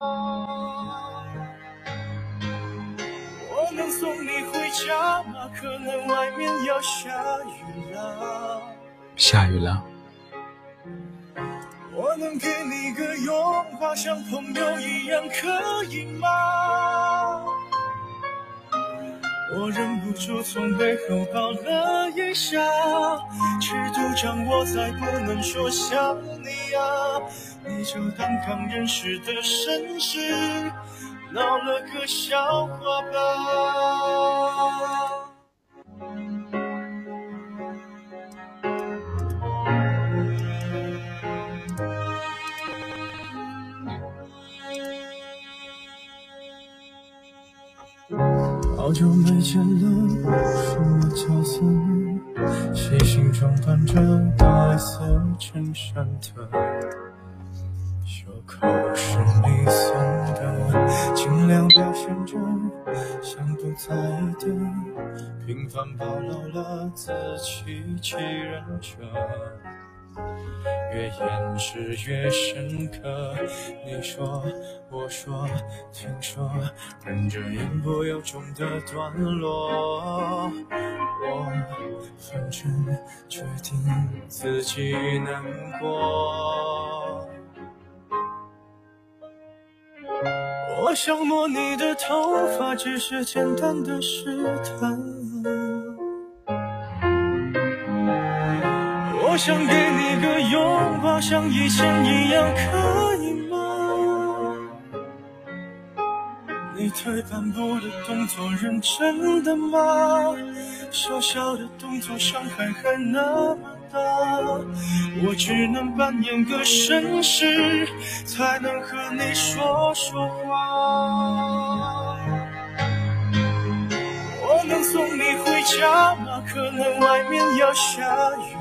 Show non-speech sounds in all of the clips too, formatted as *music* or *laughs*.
我能送你回家吗？可能外面要下雨了。下雨了。我能给你个拥抱，像朋友一样，可以吗？我忍不住从背后抱了一下，尺度掌握在不能说想你啊，你就当刚认识的绅士，闹了个笑话吧。好久没见了，什么角色呢？细心装扮着白色衬衫的，袖口是你送的，尽量表现着像不在意的，平凡暴露了自欺欺人着。越掩饰越深刻。你说，我说，听说，忍着言不由衷的段落。我反正决定自己难过。我想摸你的头发，只是简单的试探。想给你个拥抱，像以前一样，可以吗？你退半步的动作，认真的吗？小小的动作，伤害还那么大，我只能扮演个绅士，才能和你说说话。我能送你回家吗？可能外面要下雨。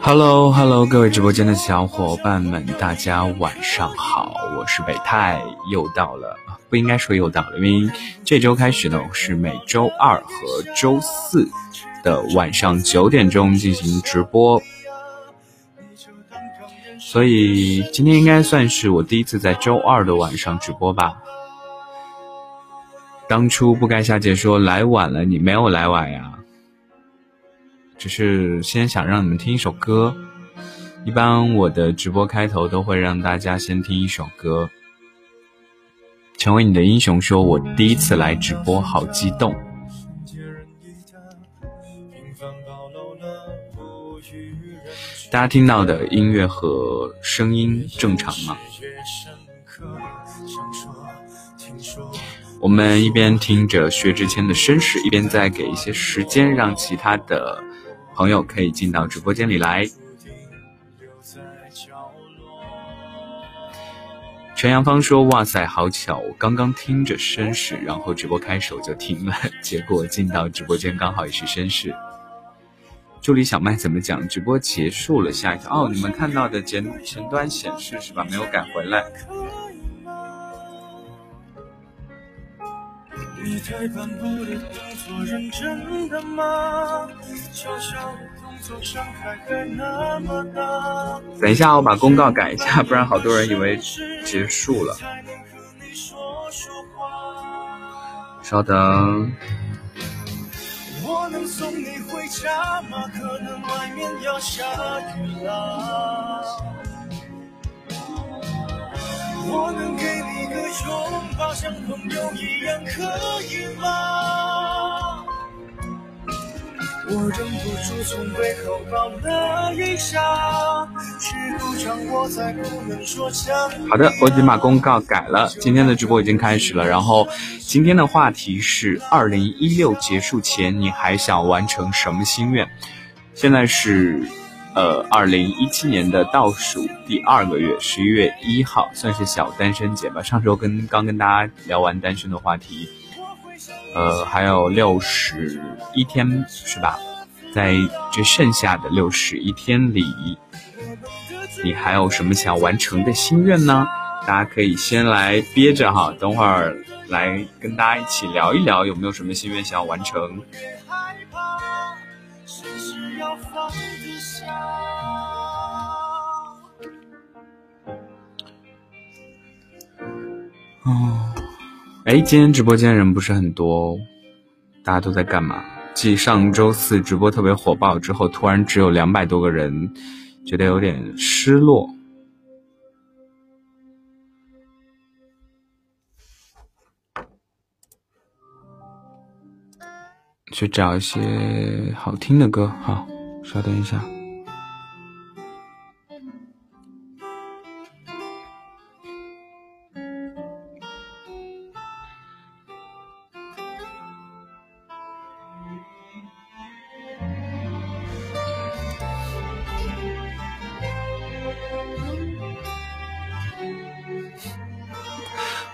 Hello，Hello，各位直播间的小伙伴们，大家晚上好，我是北泰，又到了，不应该说又到了，因为这周开始呢是每周二和周四的晚上九点钟进行直播，所以今天应该算是我第一次在周二的晚上直播吧。当初不该下姐说来晚了，你没有来晚呀，只是先想让你们听一首歌。一般我的直播开头都会让大家先听一首歌。成为你的英雄说，我第一次来直播，好激动。大家听到的音乐和声音正常吗？我们一边听着薛之谦的绅士，一边在给一些时间，让其他的朋友可以进到直播间里来。陈阳芳说：“哇塞，好巧！我刚刚听着绅士，然后直播开始我就停了，结果进到直播间刚好也是绅士。”助理小麦怎么讲？直播结束了，下一跳！哦，你们看到的前前端显示是吧？没有改回来。你的动作认真的吗？小小的动作伤害还那么大。等一下，我把公告改一下，不然好多人以为结束了。稍等。我能送你回家吗？可能外面要下雨了。我能给你个拥抱，像朋友一样，可以吗？我忍不住从背后抱了一下，不能说想。好的，我已经把公告改了。今天的直播已经开始了，然后今天的话题是二零一六结束前，你还想完成什么心愿？现在是。呃，二零一七年的倒数第二个月，十一月一号，算是小单身节吧。上周跟刚跟大家聊完单身的话题，呃，还有六十一天是吧？在这剩下的六十一天里，你还有什么想完成的心愿呢？大家可以先来憋着哈，等会儿来跟大家一起聊一聊，有没有什么心愿想要完成。害怕是需要放哦，哎，今天直播间人不是很多，大家都在干嘛？继上周四直播特别火爆之后，突然只有两百多个人，觉得有点失落。去找一些好听的歌，好，稍等一下。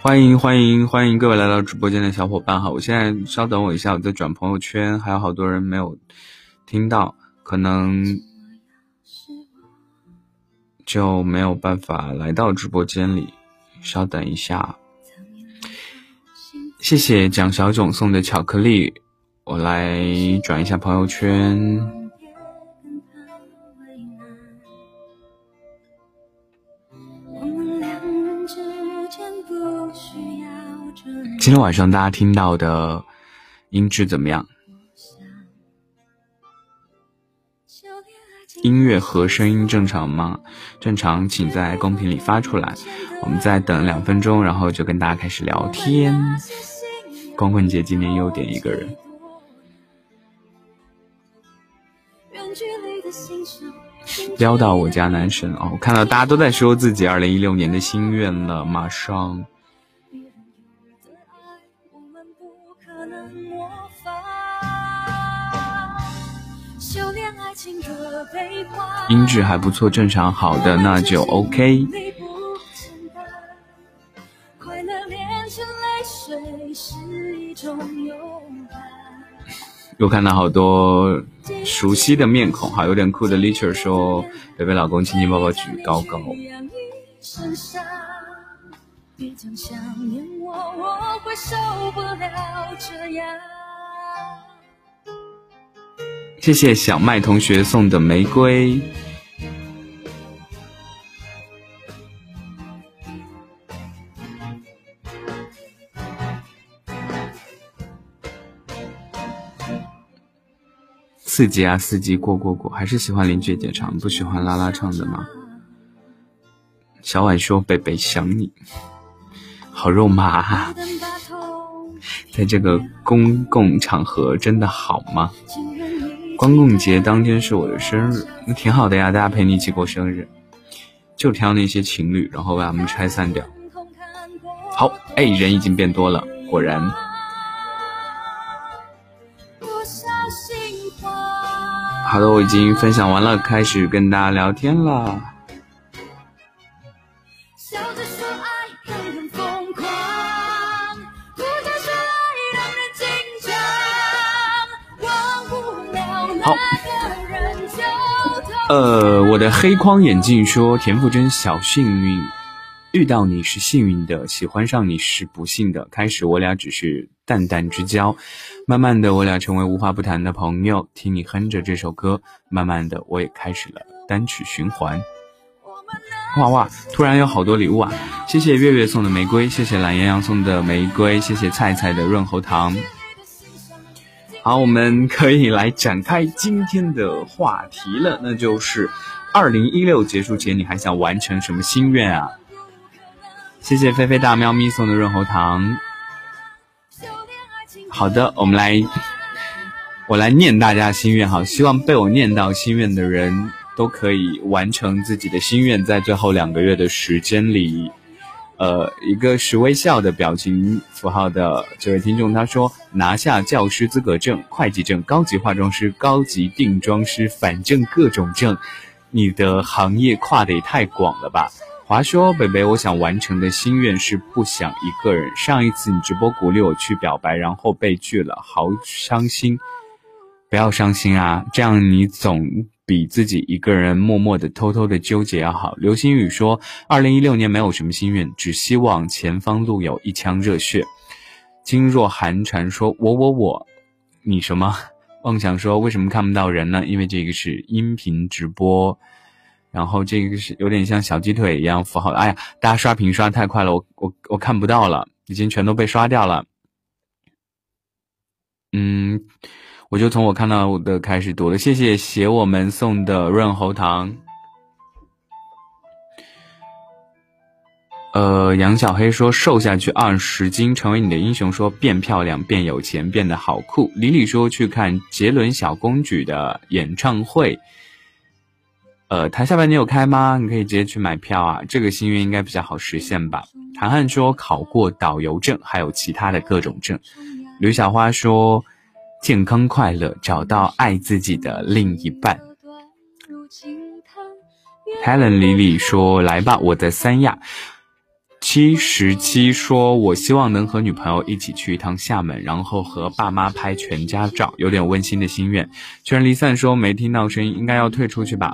欢迎欢迎欢迎各位来到直播间的小伙伴哈！我现在稍等我一下，我在转朋友圈，还有好多人没有听到，可能就没有办法来到直播间里。稍等一下，谢谢蒋小囧送的巧克力，我来转一下朋友圈。今天晚上大家听到的音质怎么样？音乐和声音正常吗？正常，请在公屏里发出来。我们再等两分钟，然后就跟大家开始聊天。光棍节今天又点一个人，撩到我家男神哦！我看到大家都在说自己二零一六年的心愿了，马上。音质还不错，正常好的那就 OK。又看到好多熟悉的面孔，哈，有点酷的 l i t e r 说：“北北老公，亲亲抱抱举高高。”谢谢小麦同学送的玫瑰。四级啊，四级过过过，还是喜欢林俊杰唱，不喜欢拉拉唱的吗？小婉说：“北北想你，好肉麻。”啊在这个公共场合，真的好吗？光棍节当天是我的生日，那挺好的呀，大家陪你一起过生日，就挑那些情侣，然后把他们拆散掉。好，哎，人已经变多了，果然。好的，我已经分享完了，开始跟大家聊天了。好，呃，我的黑框眼镜说田馥甄小幸运，遇到你是幸运的，喜欢上你是不幸的。开始我俩只是淡淡之交，慢慢的我俩成为无话不谈的朋友。听你哼着这首歌，慢慢的我也开始了单曲循环。哇哇，突然有好多礼物啊！谢谢月月送的玫瑰，谢谢懒羊羊送的玫瑰，谢谢菜菜的润喉糖。好，我们可以来展开今天的话题了，那就是二零一六结束前，你还想完成什么心愿啊？谢谢菲菲大喵咪送的润喉糖。好的，我们来，我来念大家心愿。好，希望被我念到心愿的人都可以完成自己的心愿，在最后两个月的时间里。呃，一个是微笑的表情符号的这位听众，他说拿下教师资格证、会计证、高级化妆师、高级定妆师，反正各种证，你的行业跨的也太广了吧？华说，北北，我想完成的心愿是不想一个人。上一次你直播鼓励我去表白，然后被拒了，好伤心。不要伤心啊，这样你总。比自己一个人默默的、偷偷的纠结要好。流星雨说：“二零一六年没有什么心愿，只希望前方路有一腔热血。”金若寒蝉说：“我我我，你什么？”妄想说：“为什么看不到人呢？因为这个是音频直播，然后这个是有点像小鸡腿一样符号。哎呀，大家刷屏刷太快了，我我我看不到了。已经全都被刷掉了。嗯，我就从我看到的开始读了。谢谢写我们送的润喉糖。呃，杨小黑说瘦下去二十斤，成为你的英雄。说变漂亮，变有钱，变得好酷。李李说去看杰伦小公举的演唱会。呃，台下半你有开吗？你可以直接去买票啊。这个心愿应该比较好实现吧。涵涵说考过导游证，还有其他的各种证。吕小花说健康快乐，找到爱自己的另一半。Helen 李李说来吧，我在三亚。七十七说：“我希望能和女朋友一起去一趟厦门，然后和爸妈拍全家照，有点温馨的心愿。”全离散说：“没听到声音，应该要退出去吧。”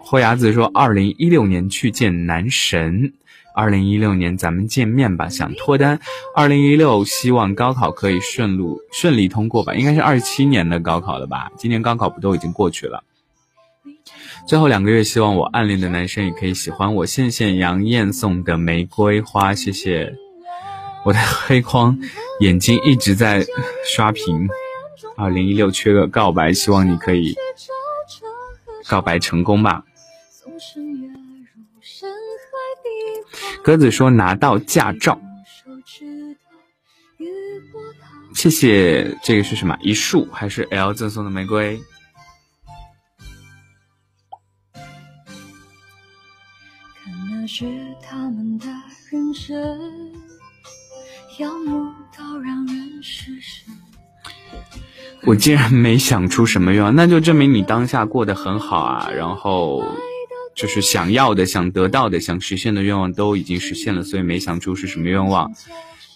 霍牙子说：“二零一六年去见男神，二零一六年咱们见面吧，想脱单。二零一六希望高考可以顺路顺利通过吧，应该是二七年的高考了吧？今年高考不都已经过去了？”最后两个月，希望我暗恋的男生也可以喜欢我。谢谢杨艳送的玫瑰花，谢谢我的黑框眼睛一直在刷屏。二零一六缺个告白，希望你可以告白成功吧。鸽子说拿到驾照，谢谢。这个是什么？一束还是 L 赠送的玫瑰？是他们的认真，要慕到让人失神。我竟然没想出什么愿望，那就证明你当下过得很好啊。然后就是想要的、想得到的、想实现的愿望都已经实现了，所以没想出是什么愿望。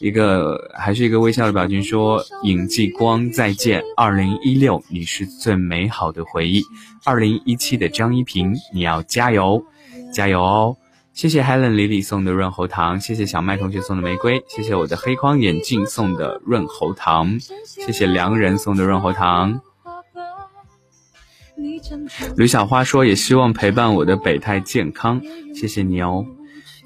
一个还是一个微笑的表情，说尹继光再见，二零一六你是最美好的回忆。二零一七的张一平，你要加油，加油哦。谢谢 Helen 李李送的润喉糖，谢谢小麦同学送的玫瑰，谢谢我的黑框眼镜送的润喉糖，谢谢良人送的润喉糖。吕小花说也希望陪伴我的北泰健康，谢谢你哦。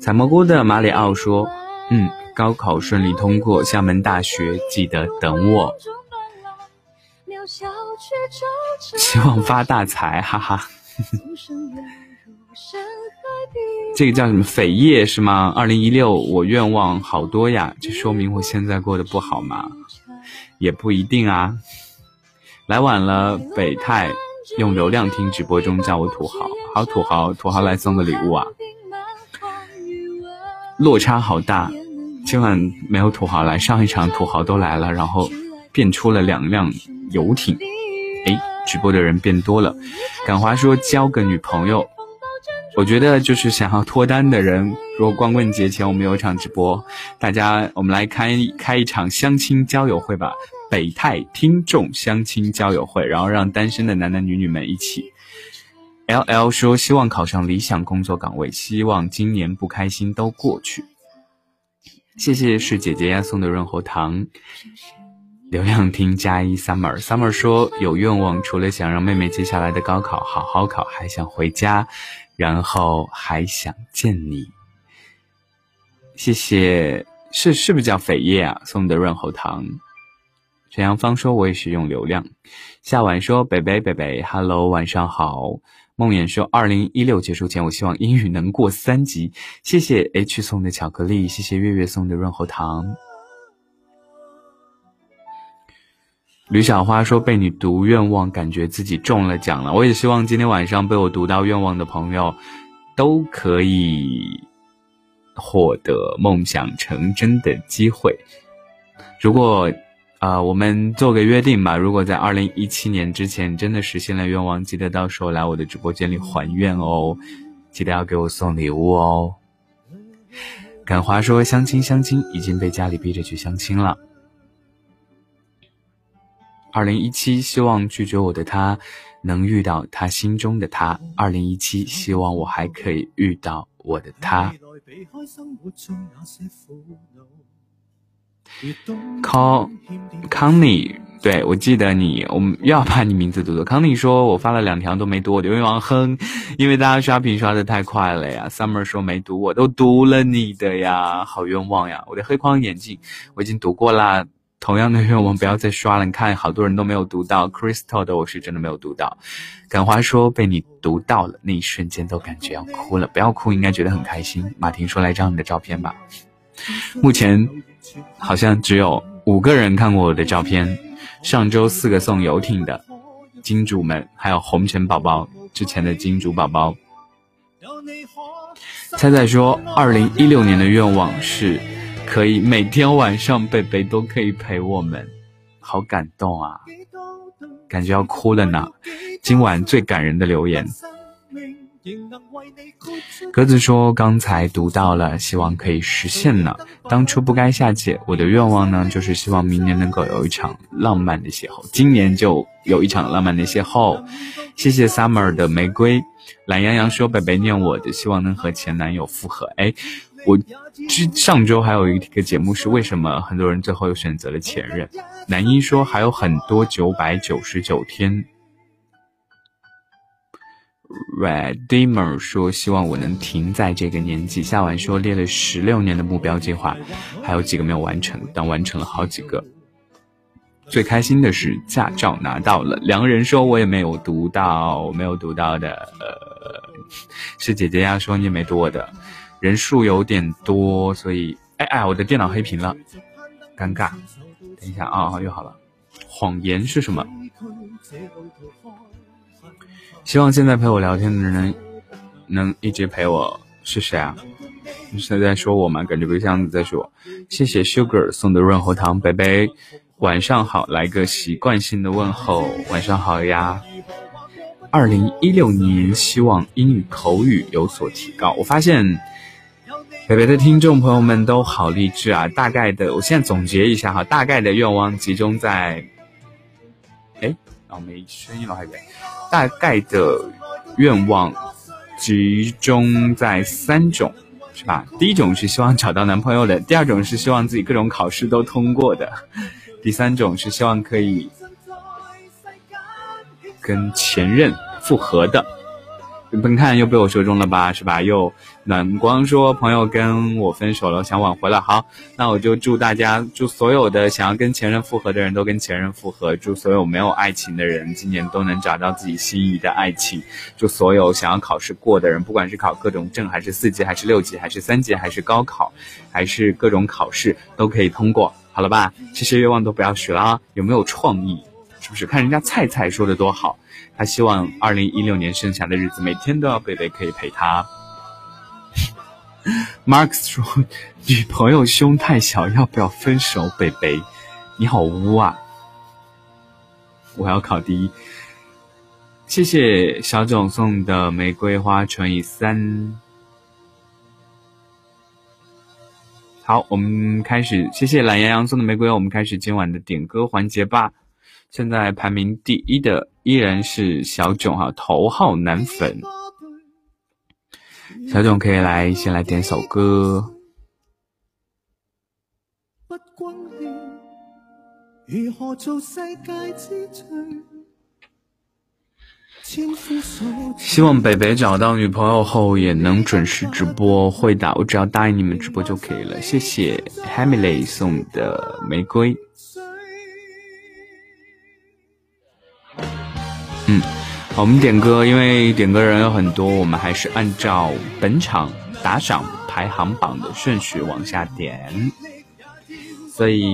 采蘑菇的马里奥说，嗯，高考顺利通过，厦门大学记得等我，希望发大财，哈哈。*laughs* 这个叫什么扉页是吗？二零一六我愿望好多呀，这说明我现在过得不好吗？也不一定啊。来晚了，北泰用流量听直播中叫我土豪，好土豪，土豪来送个礼物啊！落差好大，今晚没有土豪来，上一场土豪都来了，然后变出了两辆游艇，哎，直播的人变多了。感华说交个女朋友。我觉得就是想要脱单的人，如果光棍节前我们有一场直播，大家我们来开开一场相亲交友会吧，北泰听众相亲交友会，然后让单身的男男女女们一起。L L 说希望考上理想工作岗位，希望今年不开心都过去。谢谢是姐姐呀送的润喉糖。流量听加一 summer summer 说有愿望，除了想让妹妹接下来的高考好好考，还想回家。然后还想见你，谢谢，是是不是叫扉页啊？送的润喉糖。陈阳芳说我也是用流量。夏晚说北北北北，hello，晚上好。梦魇说二零一六结束前，我希望英语能过三级。谢谢 H 送的巧克力，谢谢月月送的润喉糖。吕小花说：“被你读愿望，感觉自己中了奖了。我也希望今天晚上被我读到愿望的朋友，都可以获得梦想成真的机会。如果，啊，我们做个约定吧。如果在二零一七年之前真的实现了愿望，记得到时候来我的直播间里还愿哦。记得要给我送礼物哦。”感华说：“相亲，相亲，已经被家里逼着去相亲了。”二零一七，希望拒绝我的他能遇到他心中的他。二零一七，希望我还可以遇到我的他。康康妮，对我记得你，我们又要把你名字读错。康妮说，我发了两条都没读我的愿望，哼，因为大家刷屏刷的太快了呀。Summer 说没读，我都读了你的呀，好冤枉呀！我的黑框眼镜我已经读过啦。同样的愿望不要再刷了，你看好多人都没有读到。Crystal 的我是真的没有读到。感花说被你读到了，那一瞬间都感觉要哭了。不要哭，应该觉得很开心。马婷说来张你的照片吧。目前好像只有五个人看过我的照片。上周四个送游艇的金主们，还有红尘宝宝之前的金主宝宝。菜菜说二零一六年的愿望是。可以每天晚上贝贝都可以陪我们，好感动啊，感觉要哭了呢。今晚最感人的留言，鸽子说刚才读到了，希望可以实现呢。当初不该下界，我的愿望呢，就是希望明年能够有一场浪漫的邂逅，今年就有一场浪漫的邂逅。谢谢 Summer 的玫瑰，懒洋洋说北北念我的，希望能和前男友复合。哎。我之上周还有一个节目是为什么很多人最后又选择了前任？男一说还有很多九百九十九天。Redeemer 说希望我能停在这个年纪。夏晚说列了十六年的目标计划，还有几个没有完成，但完成了好几个。最开心的是驾照拿到了。良人说我也没有读到，没有读到的，呃，是姐姐呀说你也没读我的。人数有点多，所以哎哎，我的电脑黑屏了，尴尬。等一下啊，又好了。谎言是什么？希望现在陪我聊天的人能一直陪我。是谁啊？你是在说我吗？感觉不像在说我。谢谢 Sugar 送的润喉糖，北北晚上好，来个习惯性的问候，晚上好呀。二零一六年，希望英语口语有所提高。我发现。北北的听众朋友们都好励志啊！大概的，我现在总结一下哈，大概的愿望集中在，没声音了，还以为，大概的愿望集中在三种，是吧？第一种是希望找到男朋友的，第二种是希望自己各种考试都通过的，第三种是希望可以跟前任复合的。你们看又被我说中了吧，是吧？又暖光说朋友跟我分手了，想挽回了。好，那我就祝大家，祝所有的想要跟前任复合的人都跟前任复合，祝所有没有爱情的人今年都能找到自己心仪的爱情。祝所有想要考试过的人，不管是考各种证，还是四级，还是六级，还是三级，还是高考，还是各种考试，都可以通过。好了吧？这些愿望都不要许了啊！有没有创意？是不是？看人家菜菜说的多好。他希望二零一六年剩下的日子，每天都要贝贝可以陪他。Marx 说：“女朋友胸太小，要不要分手？”贝贝，你好污啊！我要考第一。谢谢小囧送的玫瑰花乘以三。好，我们开始。谢谢懒羊羊送的玫瑰，我们开始今晚的点歌环节吧。现在排名第一的依然是小囧哈，头号男粉。小囧可以来先来点首歌。希望北北找到女朋友后也能准时直播，会的，我只要答应你们直播就可以了。谢谢 Hamily 送的玫瑰。嗯，好，我们点歌，因为点歌人有很多，我们还是按照本场打赏排行榜的顺序往下点。所以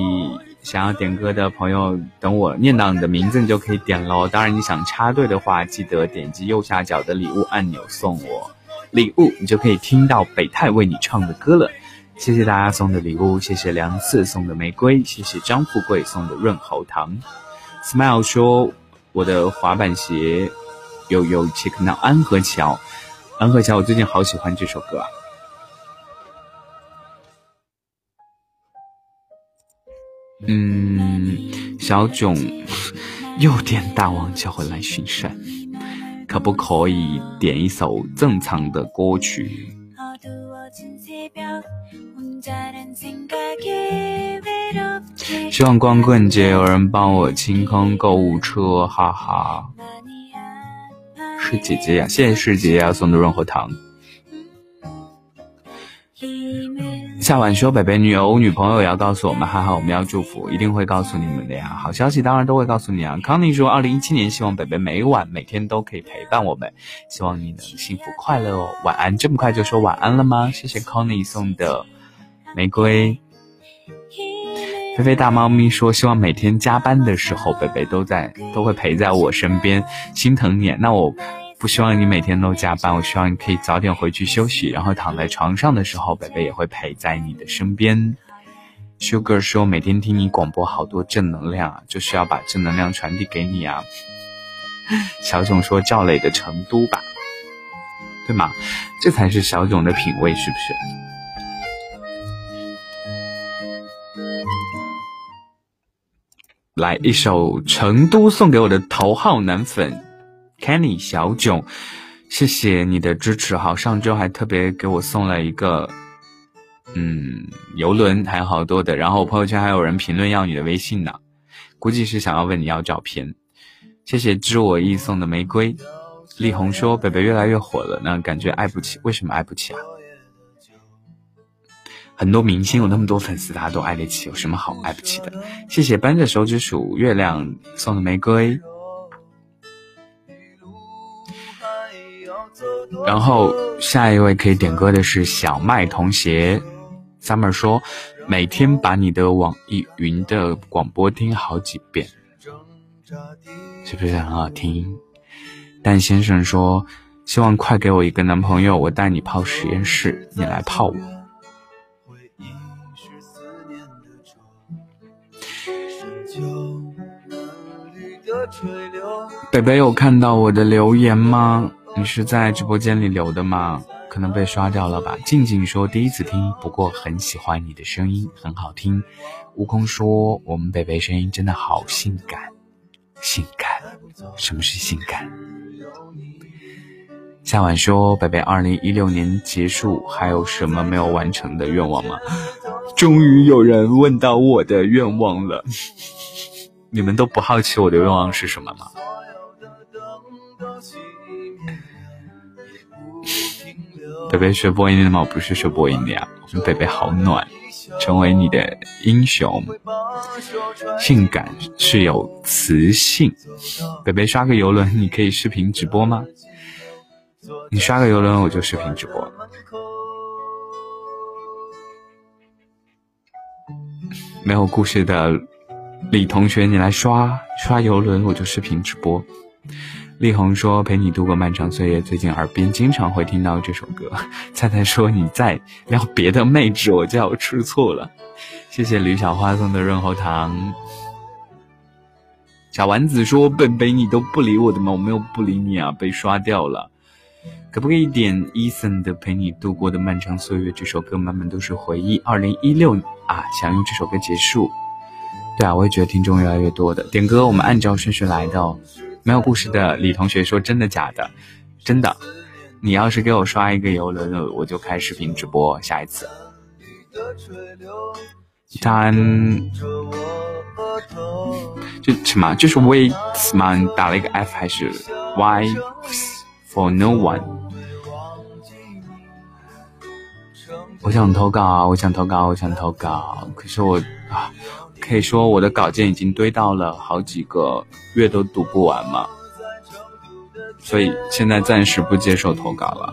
想要点歌的朋友，等我念到你的名字，你就可以点喽。当然，你想插队的话，记得点击右下角的礼物按钮送我礼物，你就可以听到北泰为你唱的歌了。谢谢大家送的礼物，谢谢梁四送的玫瑰，谢谢张富贵送的润喉糖。Smile 说。我的滑板鞋有有切克闹安河桥，安河桥，我最近好喜欢这首歌啊。嗯，小囧又点大王叫回来巡山，可不可以点一首正常的歌曲？希望光棍节有人帮我清空购物车，哈哈。是姐姐呀，谢谢是姐姐送的润喉糖。夏晚说：“北北女友女朋友也要告诉我们，还好我们要祝福，一定会告诉你们的呀。好消息当然都会告诉你啊。”康妮说：“二零一七年希望北北每晚每天都可以陪伴我们，希望你能幸福快乐哦。晚安，这么快就说晚安了吗？谢谢康妮送的玫瑰。菲菲大猫咪说：“希望每天加班的时候，北北都在，都会陪在我身边，心疼你。那我。”不希望你每天都加班，我希望你可以早点回去休息，然后躺在床上的时候，北北也会陪在你的身边。Sugar 说每天听你广播好多正能量啊，就是要把正能量传递给你啊。小囧说赵磊的成都吧，对吗？这才是小囧的品味，是不是？来一首成都送给我的头号男粉。Kenny 小囧，谢谢你的支持哈！上周还特别给我送了一个，嗯，游轮，还有好多的。然后我朋友圈还有人评论要你的微信呢，估计是想要问你要照片。谢谢知我意送的玫瑰。丽红说：“北北越来越火了，那感觉爱不起，为什么爱不起啊？很多明星有那么多粉丝，大家都爱得起，有什么好爱不起的？”谢谢扳着手指数月亮送的玫瑰。然后下一位可以点歌的是小麦同学，summer 说，每天把你的网易云的广播听好几遍，是不是很好听？但先生说，希望快给我一个男朋友，我带你泡实验室，你来泡我。北北有看到我的留言吗？你是在直播间里留的吗？可能被刷掉了吧。静静说第一次听，不过很喜欢你的声音，很好听。悟空说我们北北声音真的好性感，性感。什么是性感？夏晚说北北，二零一六年结束，还有什么没有完成的愿望吗？*laughs* 终于有人问到我的愿望了。*laughs* 你们都不好奇我的愿望是什么吗？北北学播音的吗？我不是学播音的呀。我们北北好暖，成为你的英雄。性感是有磁性。北北刷个游轮，你可以视频直播吗？你刷个游轮，我就视频直播。没有故事的李同学，你来刷刷游轮，我就视频直播。力宏说：“陪你度过漫长岁月。”最近耳边经常会听到这首歌。*laughs* 菜菜说：“你在聊别的妹纸，我就要吃醋了。”谢谢吕小花送的润喉糖。小丸子说：“本本你都不理我的吗？我没有不理你啊，被刷掉了。可不可以点 Eason 的《陪你度过的漫长岁月》这首歌？满满都是回忆。二零一六啊，想用这首歌结束。对啊，我也觉得听众越来越多的点歌，我们按照顺序来的哦。没有故事的李同学说：“真的假的？真的。你要是给我刷一个游轮，我就开视频直播。下一次。”他就什么？就是 wait 吗？你打了一个 F 还是 Y for no one？我想投稿，我想投稿，我想投稿。可是我啊。可以说我的稿件已经堆到了好几个月都读不完嘛，所以现在暂时不接受投稿了。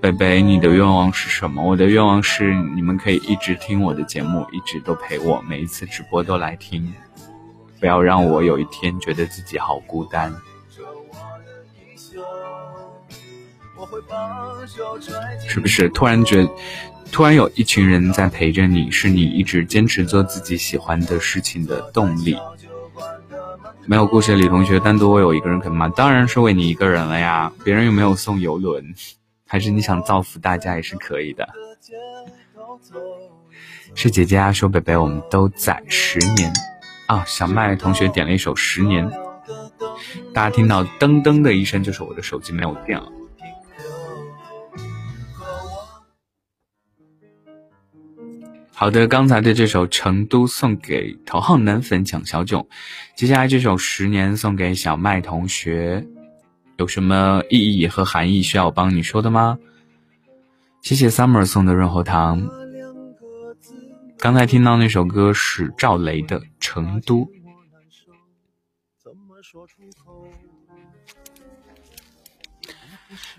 北北，你的愿望是什么？我的愿望是你们可以一直听我的节目，一直都陪我，每一次直播都来听，不要让我有一天觉得自己好孤单。是不是突然觉？突然有一群人在陪着你，是你一直坚持做自己喜欢的事情的动力。没有故事的李同学，单独我有一个人可以吗？当然是为你一个人了呀，别人又没有送游轮，*laughs* 还是你想造福大家也是可以的。是姐姐啊，说北北，我们都在十年啊。小麦同学点了一首《十年》，大家听到噔噔的一声，就是我的手机没有电了。好的，刚才的这首《成都》送给头号男粉蒋小囧，接下来这首《十年》送给小麦同学，有什么意义和含义需要我帮你说的吗？谢谢 Summer 送的润喉糖。刚才听到那首歌是赵雷的《成都》，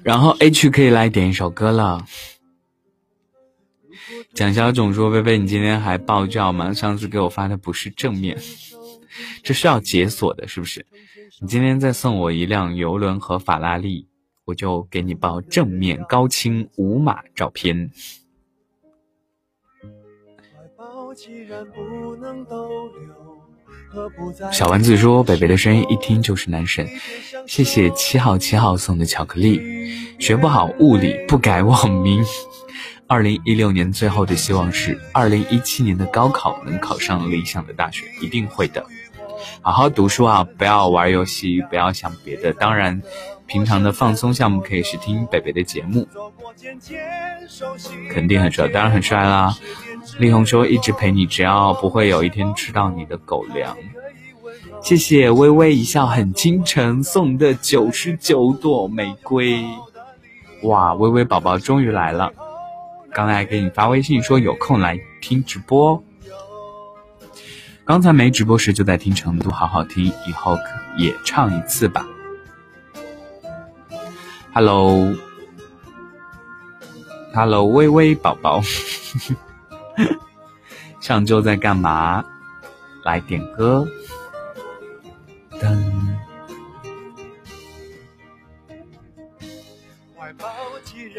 然后 H 可以来点一首歌了。蒋小总说：“贝贝，你今天还爆照吗？上次给我发的不是正面，这是要解锁的，是不是？你今天再送我一辆游轮和法拉利，我就给你报正面高清无码照片。”小丸子说：“北北的声音一听就是男神。”谢谢七号七号送的巧克力。学不好物理不改网名。二零一六年最后的希望是二零一七年的高考能考上理想的大学，一定会的。好好读书啊，不要玩游戏，不要想别的。当然，平常的放松项目可以是听北北的节目，肯定很帅，当然很帅啦。力宏说一直陪你，只要不会有一天吃到你的狗粮。谢谢微微一笑很倾城送的九十九朵玫瑰。哇，微微宝宝终于来了。刚才给你发微信说有空来听直播，刚才没直播时就在听成都，好好听，以后也唱一次吧。Hello，Hello，微微宝宝，*laughs* 上周在干嘛？来点歌。噔。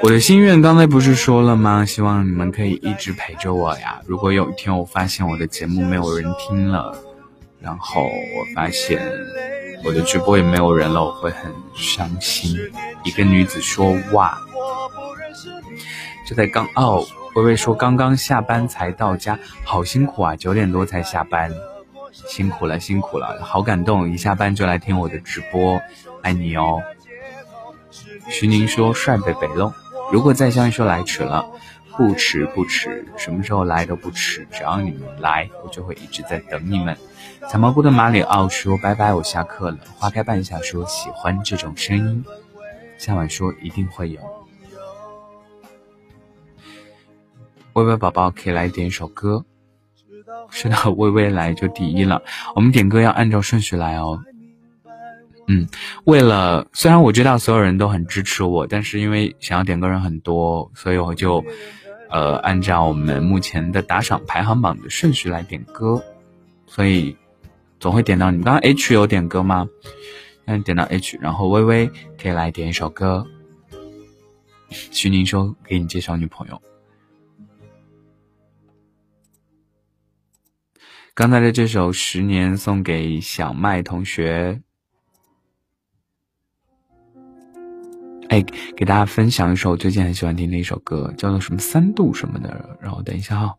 我的心愿刚才不是说了吗？希望你们可以一直陪着我呀。如果有一天我发现我的节目没有人听了，然后我发现我的直播也没有人了，我会很伤心。一个女子说：“哇，就在刚哦。”微微说：“刚刚下班才到家，好辛苦啊，九点多才下班，辛苦了，辛苦了，好感动，一下班就来听我的直播，爱你哦。”徐宁说：“帅北北喽。”如果再相遇说来迟了，不迟不迟，什么时候来都不迟，只要你们来，我就会一直在等你们。小蘑菇的马里奥说拜拜，我下课了。花开半夏说喜欢这种声音，夏晚说一定会有。微微宝宝可以来点一首歌，是的，微微来就第一了。我们点歌要按照顺序来哦。嗯，为了虽然我知道所有人都很支持我，但是因为想要点歌人很多，所以我就，呃，按照我们目前的打赏排行榜的顺序来点歌，所以总会点到你。刚刚 H 有点歌吗？嗯，点到 H，然后微微可以来点一首歌。徐宁说给你介绍女朋友。刚才的这首《十年》送给小麦同学。哎，给大家分享一首最近很喜欢听的一首歌，叫做什么三度什么的。然后等一下哈，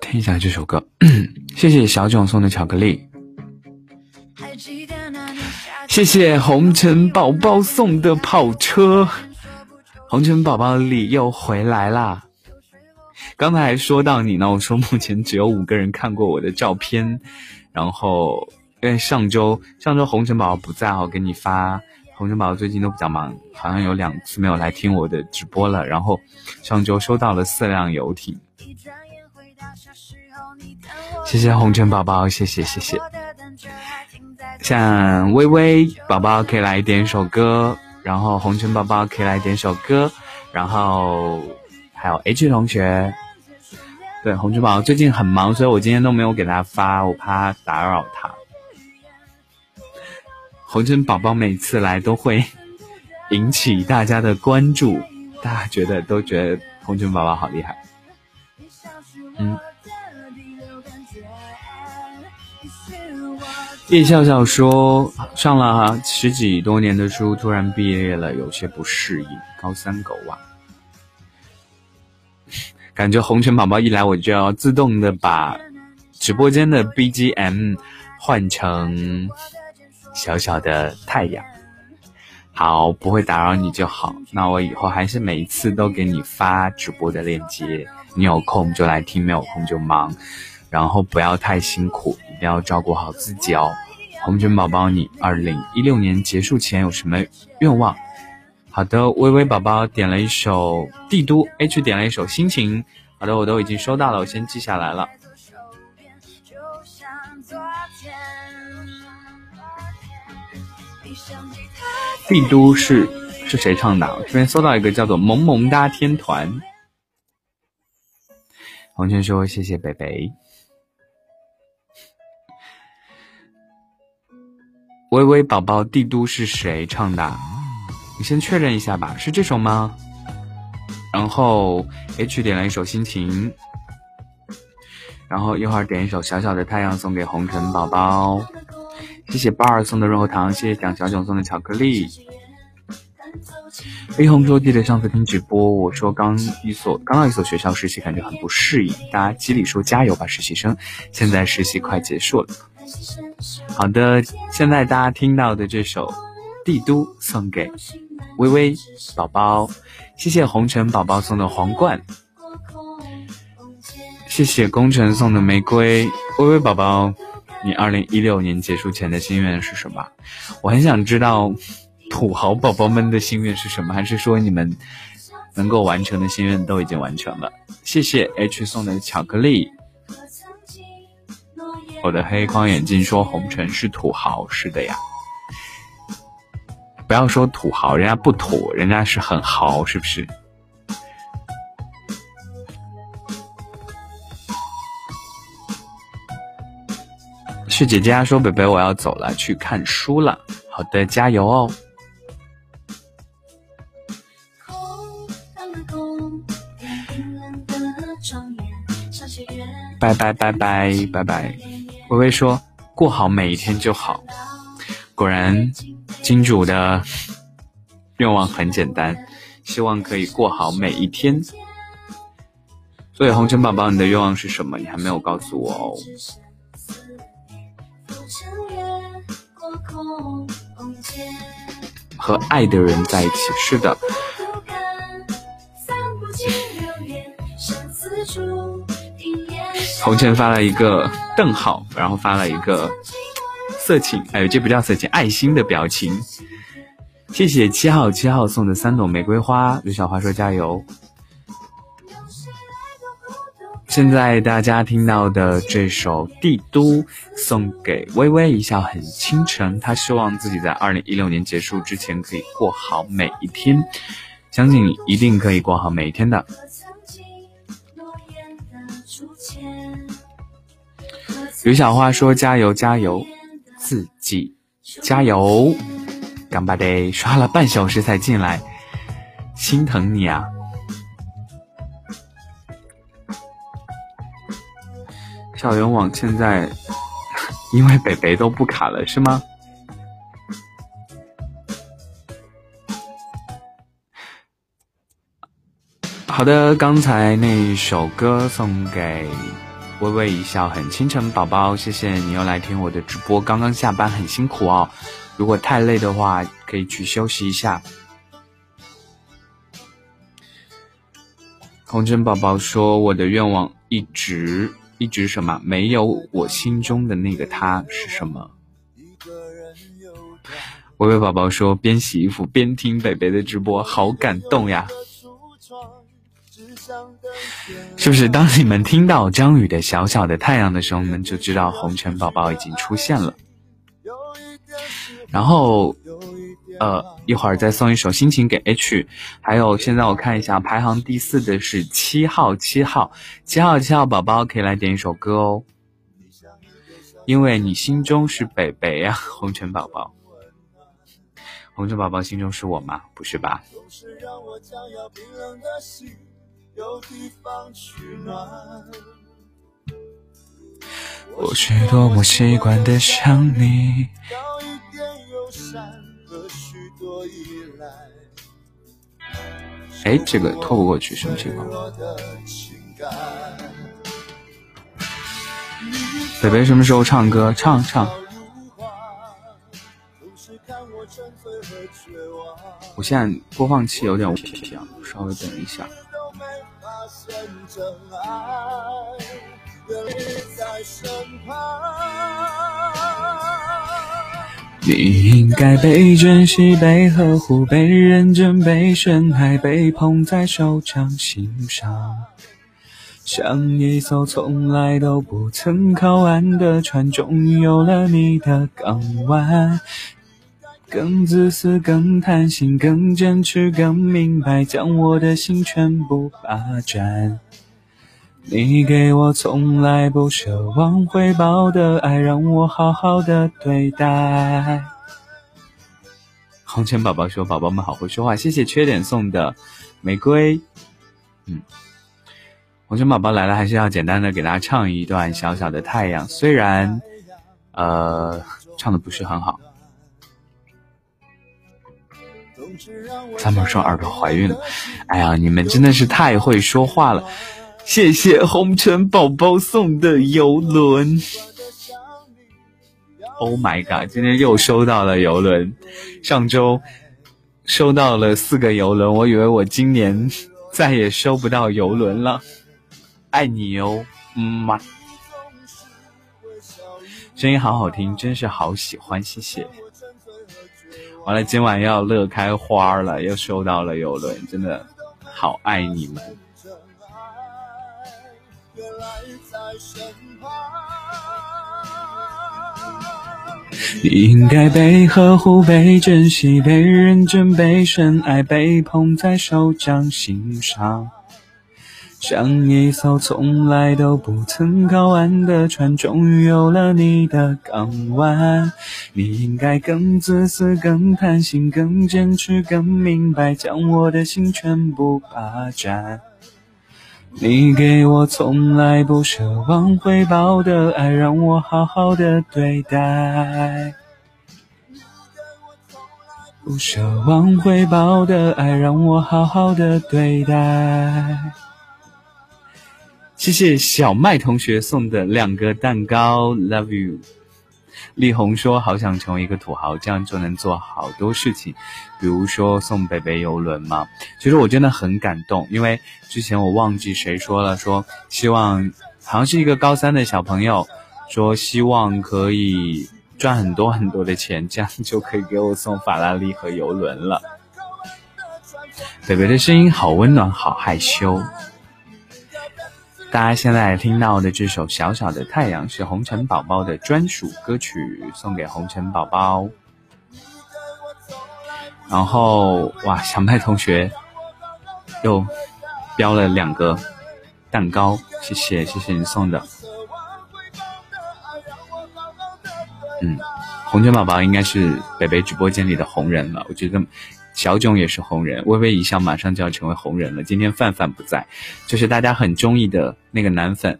听一下这首歌。*coughs* 谢谢小囧送的巧克力，谢谢红尘宝宝送的跑车。红尘宝宝里又回来啦！刚才还说到你呢，我说目前只有五个人看过我的照片，然后。因为上周上周红尘宝宝不在，我给你发。红尘宝宝最近都比较忙，好像有两次没有来听我的直播了。然后上周收到了四辆游艇，谢谢红尘宝宝，谢谢谢谢。像微微宝宝可以来点首歌，然后红尘宝宝可以来点首歌，然后还有 H 同学，对红尘宝宝最近很忙，所以我今天都没有给他发，我怕打扰他。红尘宝宝每次来都会引起大家的关注，大家觉得都觉得红尘宝宝好厉害。嗯，叶笑笑说上了十几多年的书，突然毕业了，有些不适应。高三狗啊，*laughs* 感觉红尘宝宝一来，我就要自动的把直播间的 BGM 换成。小小的太阳，好，不会打扰你就好。那我以后还是每一次都给你发直播的链接，你有空就来听，没有空就忙。然后不要太辛苦，一定要照顾好自己哦。红军宝宝，你二零一六年结束前有什么愿望？好的，微微宝宝点了一首《帝都》，H 点了一首《心情》。好的，我都已经收到了，我先记下来了。帝都是是谁唱的？我这边搜到一个叫做萌萌哒天团。黄泉说：“谢谢北北。”微微宝宝，帝都是谁唱的？你先确认一下吧，是这首吗？然后 H 点了一首心情，然后一会儿点一首小小的太阳送给红尘宝宝。谢谢八儿送的润喉糖，谢谢蒋小囧送的巧克力。飞鸿说：“记得上次听直播，我说刚一所刚到一所学校实习，感觉很不适应。大家激励说加油吧，实习生！现在实习快结束了。好的，现在大家听到的这首《帝都》送给微微宝宝，谢谢红尘宝宝送的皇冠，谢谢工程送的玫瑰，微微宝宝。”你二零一六年结束前的心愿是什么？我很想知道土豪宝宝们的心愿是什么，还是说你们能够完成的心愿都已经完成了？谢谢 H 送的巧克力。我的黑框眼镜说红尘是土豪，是的呀。不要说土豪，人家不土，人家是很豪，是不是？是姐姐说：“北北，我要走了，去看书了。”好的，加油哦！拜拜拜拜拜拜。微微说：“过好每一天就好。”果然，金主的愿望很简单，希望可以过好每一天。所以，红尘宝宝，你的愿望是什么？你还没有告诉我哦。和爱的人在一起，是的。红尘发了一个逗号，然后发了一个色情，哎，这不叫色情，爱心的表情。谢谢七号七号送的三朵玫瑰花，刘小花说加油。现在大家听到的这首《帝都》，送给微微一笑很倾城。他希望自己在二零一六年结束之前可以过好每一天，相信你一定可以过好每一天的。刘小花说：“加油加油，自己加油！”干巴得刷了半小时才进来，心疼你啊！校园网现在因为北北都不卡了，是吗？好的，刚才那一首歌送给微微一笑很倾城宝宝，谢谢你又来听我的直播。刚刚下班很辛苦哦，如果太累的话，可以去休息一下。红尘宝宝说：“我的愿望一直。”一直什么没有我心中的那个他是什么？微微宝宝说边洗衣服边听北北的直播，好感动呀！是不是？当你们听到张宇的小小的太阳的时候，你们就知道红尘宝宝已经出现了。然后。呃，一会儿再送一首心情给 H，还有现在我看一下排行第四的是七号七号七号七号宝宝可以来点一首歌哦，因为你心中是北北呀，红尘宝宝，红尘宝宝心中是我吗？不是吧？我是多么习惯的想你。哎，这个拖不过去，什么情况？北北什么时候唱歌？唱唱。我现在播放器有点问题啊，稍微等一下。你应该被珍惜、被呵护、被认真、被深爱、被捧在手掌心上，像一艘从来都不曾靠岸的船，终于有了你的港湾。更自私，更贪心，更坚持，更明白，将我的心全部霸占。你给我从来不奢望回报的爱，让我好好的对待。红尘宝宝说：“宝宝们好会说话，谢谢缺点送的玫瑰。”嗯，红尘宝宝来了，还是要简单的给大家唱一段《小小的太阳》，虽然呃唱的不是很好。三妹说耳朵怀孕了，哎呀，你们真的是太会说话了。谢谢红尘宝宝送的游轮，Oh my god！今天又收到了游轮，上周收到了四个游轮，我以为我今年再也收不到游轮了。爱你哟，嗯嘛，声音好好听，真是好喜欢，谢谢。完了，今晚要乐开花了，又收到了游轮，真的好爱你们。你应该被呵护、被珍惜、被认真、被深爱、被捧在手掌心上，像一艘从来都不曾靠岸的船，终于有了你的港湾。你应该更自私、更贪心、更坚持、更明白，将我的心全部霸占。你给我从来不奢望回报的爱，让我好好的对待。不奢望回报的爱，让我好好的对待。谢谢小麦同学送的两个蛋糕，Love you。力宏说：“好想成为一个土豪，这样就能做好多事情，比如说送北北游轮嘛。其实我真的很感动，因为之前我忘记谁说了，说希望好像是一个高三的小朋友说希望可以赚很多很多的钱，这样就可以给我送法拉利和游轮了。北北的声音好温暖，好害羞。”大家现在听到的这首《小小的太阳》是红尘宝宝的专属歌曲，送给红尘宝宝。然后，哇，小麦同学又标了两个蛋糕，谢谢，谢谢你送的。嗯，红尘宝宝应该是北北直播间里的红人了，我觉得。小囧也是红人，微微一笑，马上就要成为红人了。今天范范不在，就是大家很中意的那个男粉，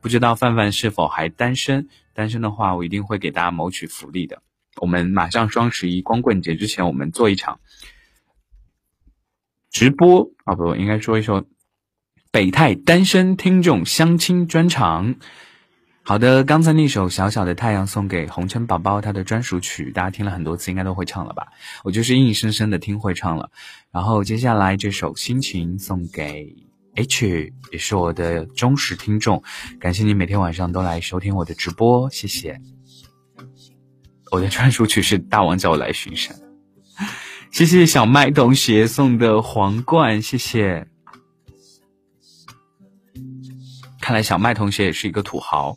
不知道范范是否还单身？单身的话，我一定会给大家谋取福利的。我们马上双十一光棍节之前，我们做一场直播啊，不，应该说一说北泰单身听众相亲专场。好的，刚才那首《小小的太阳》送给红尘宝宝，他的专属曲，大家听了很多次，应该都会唱了吧？我就是硬生生的听会唱了。然后接下来这首《心情》送给 H，也是我的忠实听众，感谢你每天晚上都来收听我的直播，谢谢。我的专属曲是《大王叫我来巡山》，谢谢小麦同学送的皇冠，谢谢。看来小麦同学也是一个土豪。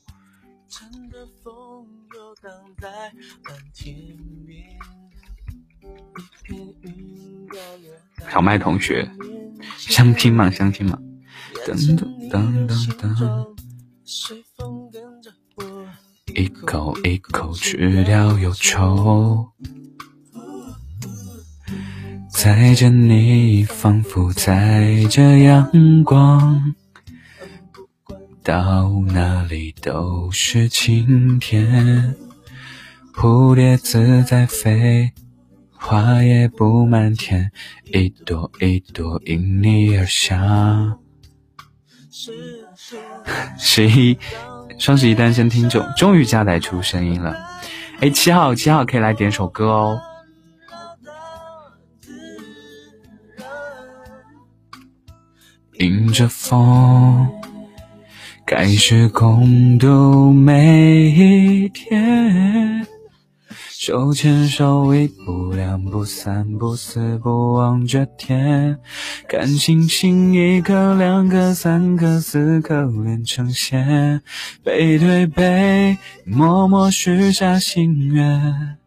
小麦同学，相亲吗？相亲吗？噔噔噔噔噔，一口一口吃掉忧愁，载着你，仿佛载着阳光，到哪里都是晴天，蝴蝶自在飞，花也不满天，一朵一朵因你而香。十一，双十一单身听众终于加载出声音了。哎，七号七号可以来点首歌哦。迎着风，开始共度每一天。手牵手，一步两步三步四步望着天，看星星一颗两颗三颗四颗连成线，背对背默默许下心愿，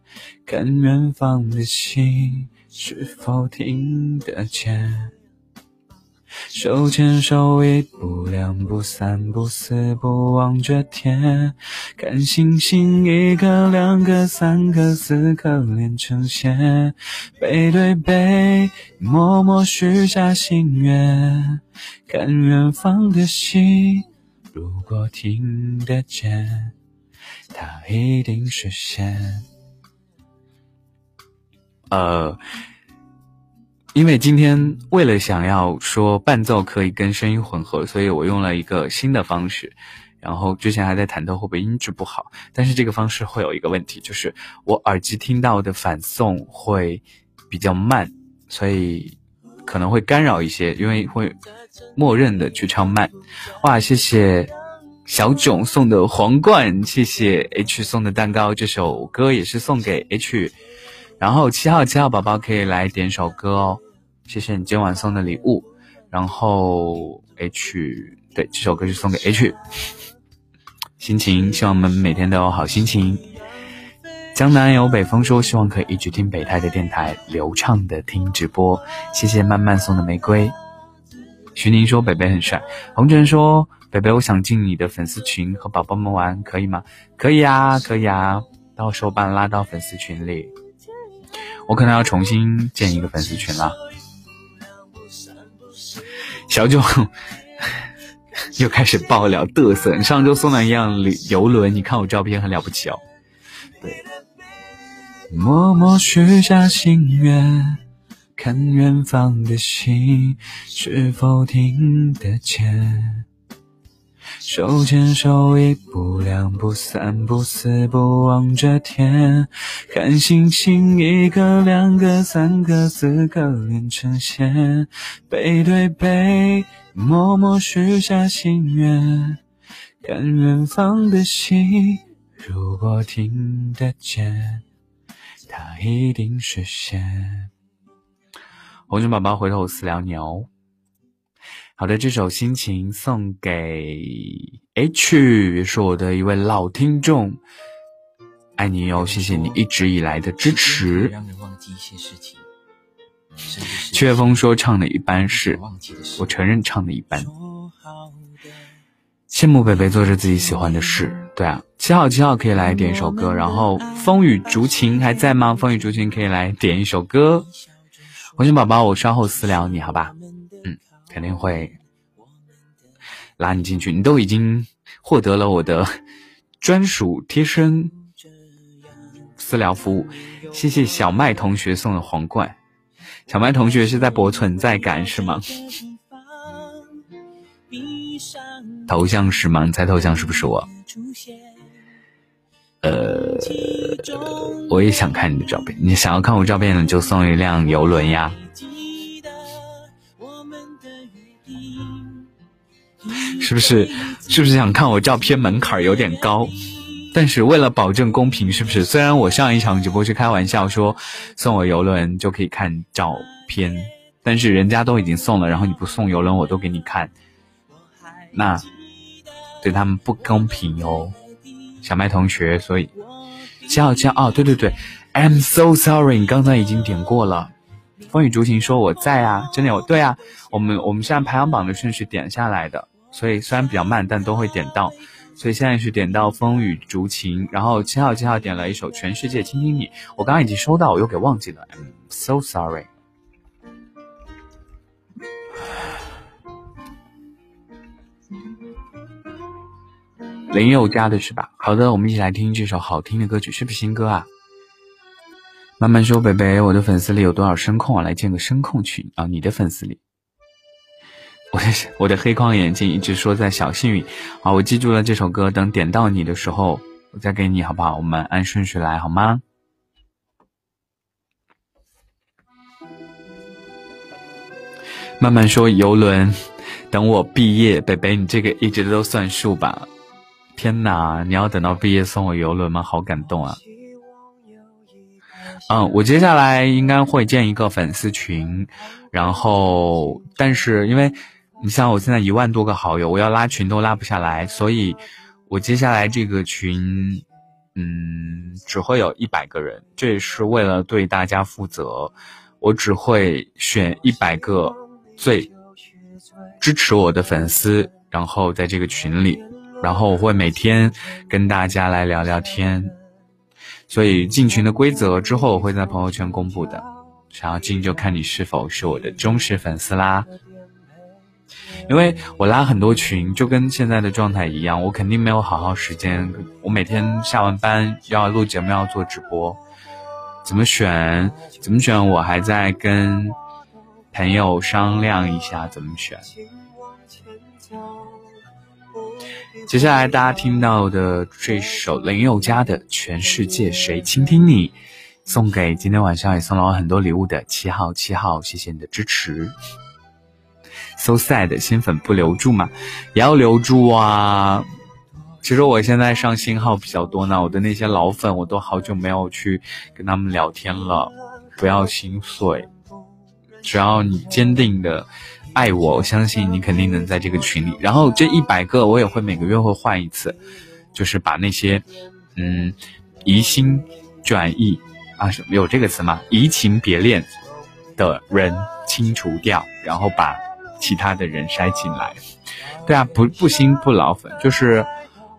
看远方的星是否听得见。手牵手，一步两步三步四步望着天，看星星一颗两颗三颗四颗连成线，背对背默默许下心愿，看远方的星，如果听得见，它一定实现。呃。因为今天为了想要说伴奏可以跟声音混合，所以我用了一个新的方式。然后之前还在忐忑会不会音质不好，但是这个方式会有一个问题，就是我耳机听到的反送会比较慢，所以可能会干扰一些，因为会默认的去唱慢。哇，谢谢小囧送的皇冠，谢谢 *laughs* H 送的蛋糕，这首歌也是送给 H。然后七号七号宝宝可以来点首歌哦，谢谢你今晚送的礼物。然后 H 对这首歌是送给 H，心情希望我们每天都有好心情。江南有北风说希望可以一直听北泰的电台，流畅的听直播。谢谢慢慢送的玫瑰。徐宁说北北很帅。红尘说北北我想进你的粉丝群和宝宝们玩，可以吗？可以啊，可以啊，到时候把你拉到粉丝群里。我可能要重新建一个粉丝群了。小九 *laughs* 又开始爆料嘚瑟，你上周送了一辆游轮，你看我照片很了不起哦。对，默默许下心愿，看远方的星是否听得见。手牵手，一步两步三步四步望着天，看星星一颗两颗三颗四颗连成线，背对背默默许下心愿，看远方的星，如果听得见，它一定实现。红尘宝宝回头私聊你哦。好的，这首心情送给 H，是我的一位老听众，爱你哟，谢谢你一直以来的支持。七月风说唱的一般，是我承认唱的一般。羡慕北北做着自己喜欢的事，对啊，七号七号可以来点一首歌，然后风雨竹琴还在吗？风雨竹琴可以来点一首歌。红心宝宝，我稍后私聊你好吧。肯定会拉你进去，你都已经获得了我的 *laughs* 专属贴身私聊服务，谢谢小麦同学送的皇冠。小麦同学是在博存在感是吗？*laughs* 头像是吗？你猜头像是不是我？呃，我也想看你的照片，你想要看我照片你，就送一辆游轮呀。是不是？是不是想看我照片门槛有点高？但是为了保证公平，是不是？虽然我上一场直播是开玩笑说送我游轮就可以看照片，但是人家都已经送了，然后你不送游轮我都给你看，那对他们不公平哦，小麦同学。所以叫叫哦，对对对，I'm so sorry，你刚才已经点过了。风雨竹琴说我在啊，真的有对啊，我们我们是按排行榜的顺序点下来的。所以虽然比较慢，但都会点到。所以现在是点到风雨竹琴，然后七号七号点了一首《全世界倾听你》，我刚刚已经收到，我又给忘记了，I'm so sorry。林宥嘉的是吧？好的，我们一起来听这首好听的歌曲，是不是新歌啊？慢慢说，北北，我的粉丝里有多少声控啊？来建个声控群啊！你的粉丝里。我的我的黑框眼镜一直说在小幸运，好，我记住了这首歌。等点到你的时候，我再给你，好不好？我们按顺序来，好吗？慢慢说游轮，等我毕业，北北，你这个一直都算数吧？天哪，你要等到毕业送我游轮吗？好感动啊！嗯，我接下来应该会建一个粉丝群，然后，但是因为你像我现在一万多个好友，我要拉群都拉不下来，所以我接下来这个群，嗯，只会有一百个人，这也是为了对大家负责，我只会选一百个最。支持我的粉丝，然后在这个群里，然后我会每天跟大家来聊聊天。所以进群的规则之后我会在朋友圈公布的，想要进就看你是否是我的忠实粉丝啦。因为我拉很多群，就跟现在的状态一样，我肯定没有好好时间。我每天下完班要录节目，要做直播，怎么选？怎么选？我还在跟。朋友商量一下怎么选。接下来大家听到的这首林宥嘉的《全世界谁倾听你》，送给今天晚上也送了我很多礼物的七号七号，谢谢你的支持。So sad，新粉不留住嘛，也要留住啊。其实我现在上新号比较多呢，我的那些老粉我都好久没有去跟他们聊天了，不要心碎。只要你坚定的爱我，我相信你肯定能在这个群里。然后这一百个我也会每个月会换一次，就是把那些嗯移心转意啊，有这个词吗？移情别恋的人清除掉，然后把其他的人筛进来。对啊，不不新不老粉，就是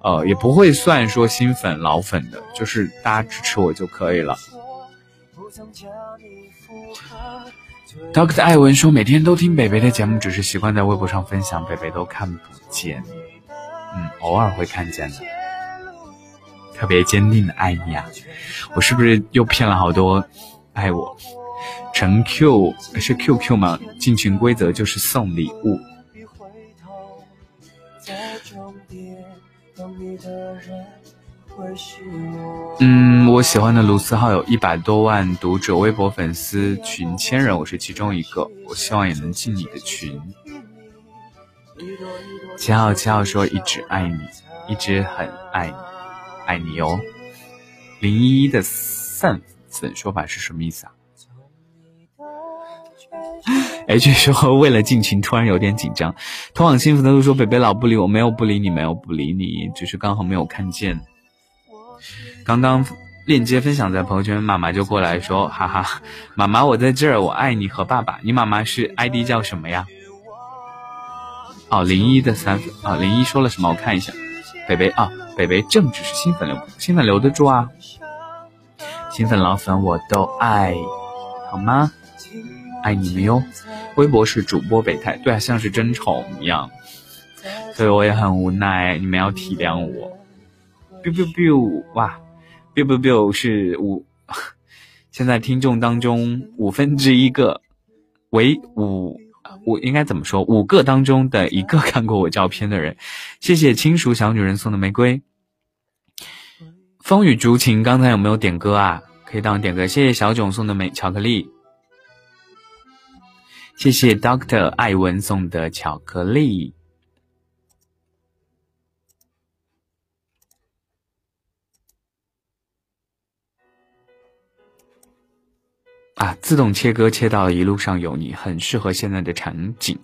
呃也不会算说新粉老粉的，就是大家支持我就可以了。Doctor 艾文说：“每天都听北北的节目，只是习惯在微博上分享，北北都看不见。嗯，偶尔会看见的。特别坚定的爱你啊！我是不是又骗了好多爱我？陈 Q 是 QQ 吗？进群规则就是送礼物。”嗯，我喜欢的卢思浩有一百多万读者，微博粉丝群千人，我是其中一个。我希望也能进你的群。七号七号说一直爱你，一直很爱你，爱你哟。零一一的散粉说法是什么意思啊？H *laughs* 说为了进群突然有点紧张。通往幸福的路说北北老不理我，没有不理你，没有不理你，只是刚好没有看见。刚刚链接分享在朋友圈，妈妈就过来说：“哈哈，妈妈我在这儿，我爱你和爸爸。你妈妈是 ID 叫什么呀？”哦，零一的三粉啊，零一说了什么？我看一下，北北啊，北北正只是新粉留，新粉留得住啊，新粉老粉我都爱，好吗？爱你们哟。微博是主播北太，对啊，像是争宠一样，所以我也很无奈，你们要体谅我。biu biu biu，哇，biu biu biu 是五，*laughs* 现在听众当中五分之一个，为五，我应该怎么说？五个当中的一个看过我照片的人，谢谢亲属小女人送的玫瑰。风雨竹情，刚才有没有点歌啊？可以当点歌。谢谢小囧送的美巧克力，谢谢 Doctor 艾文送的巧克力。啊！自动切割切到了一路上有你，很适合现在的场景。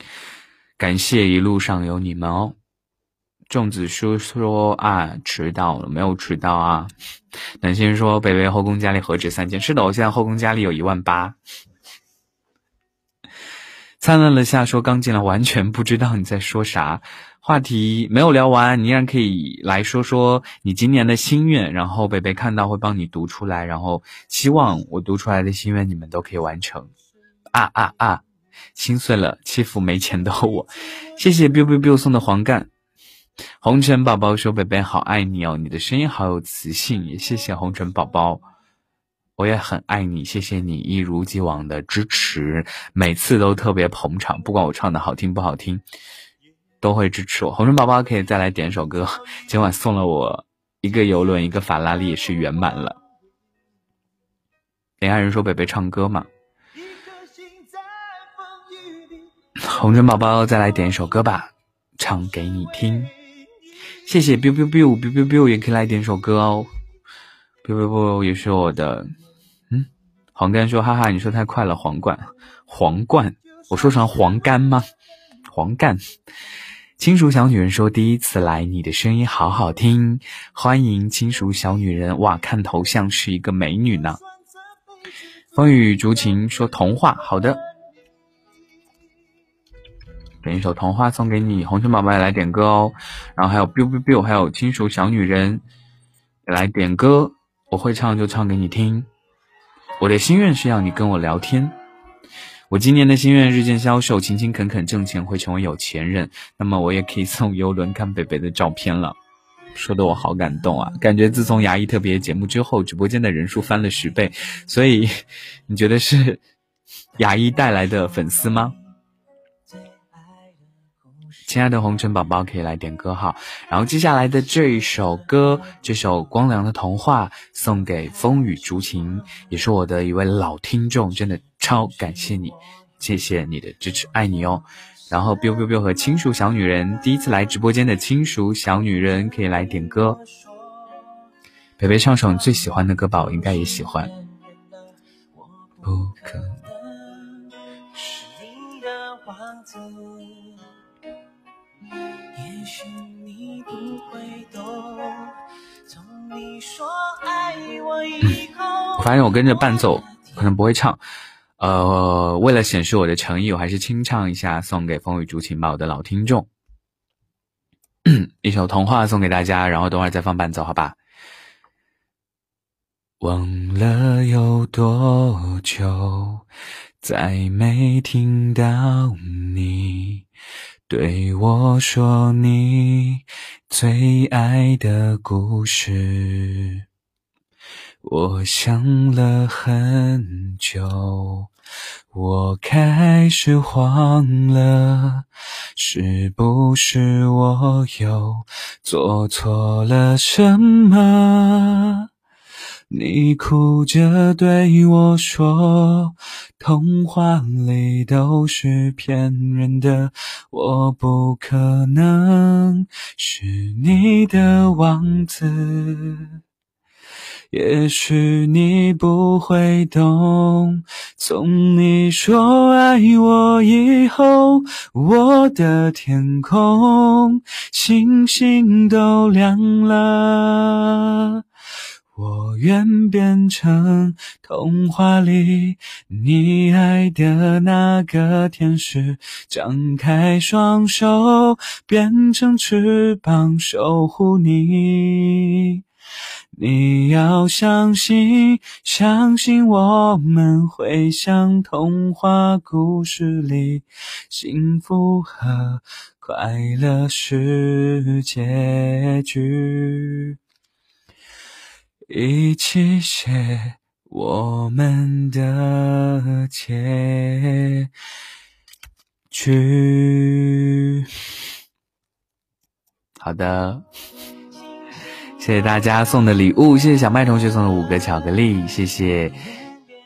感谢一路上有你们哦。粽子叔说啊，迟到了没有迟到啊？南星说，北北后宫佳丽何止三千？是的，我现在后宫佳丽有一万八。灿烂了夏说刚进来，完全不知道你在说啥。话题没有聊完，你依然可以来说说你今年的心愿，然后北北看到会帮你读出来，然后希望我读出来的心愿你们都可以完成。啊啊啊！心碎了，欺负没钱的我，*laughs* 谢谢 biu biu biu 送的黄干。红尘宝宝说北北好爱你哦，你的声音好有磁性，也谢谢红尘宝宝，我也很爱你，谢谢你一如既往的支持，每次都特别捧场，不管我唱的好听不好听。都会支持我，红尘宝宝可以再来点首歌。今晚送了我一个游轮，一个法拉利，也是圆满了。连爱人说：“北北唱歌嘛。”红尘宝宝，再来点一首歌吧，唱给你听。谢谢 biu biu biu biu biu biu，也可以来点首歌哦。biu biu biu 也是我的，黄干说哈哈，你说太快了，皇冠，皇冠，我说成黄干吗？黄干。轻熟小女人说第一次来，你的声音好好听，欢迎轻熟小女人。哇，看头像是一个美女呢。风雨竹琴说童话，好的。点一首童话送给你，红尘宝宝也来点歌哦。然后还有 biu biu biu，还有亲属小女人来点歌，我会唱就唱给你听。我的心愿是要你跟我聊天。我今年的心愿日渐消瘦，勤勤恳恳挣钱会成为有钱人。那么我也可以送游轮看北北的照片了，说的我好感动啊！感觉自从牙医特别节目之后，直播间的人数翻了十倍。所以你觉得是 *laughs* 牙医带来的粉丝吗？亲爱的红尘宝宝可以来点歌哈，然后接下来的这一首歌，这首《光良的童话》送给风雨竹琴，也是我的一位老听众，真的超感谢你，谢谢你的支持，爱你哦。然后 biu biu biu 和亲属小女人第一次来直播间的亲属小女人可以来点歌，北北唱首最喜欢的歌吧，我应该也喜欢。不可能是你的王子。我以后，发现我跟着伴奏可能不会唱，呃，为了显示我的诚意，我还是清唱一下，送给风雨竹情吧，我的老听众，*coughs* 一首童话送给大家，然后等会儿再放伴奏，好吧？忘了有多久，再没听到你。对我说你最爱的故事，我想了很久，我开始慌了，是不是我又做错了什么？你哭着对我说：“童话里都是骗人的，我不可能是你的王子。”也许你不会懂，从你说爱我以后，我的天空星星都亮了。我愿变成童话里你爱的那个天使，张开双手，变成翅膀守护你。你要相信，相信我们会像童话故事里，幸福和快乐是结局。一起写我们的结局。好的，谢谢大家送的礼物，谢谢小麦同学送的五个巧克力，谢谢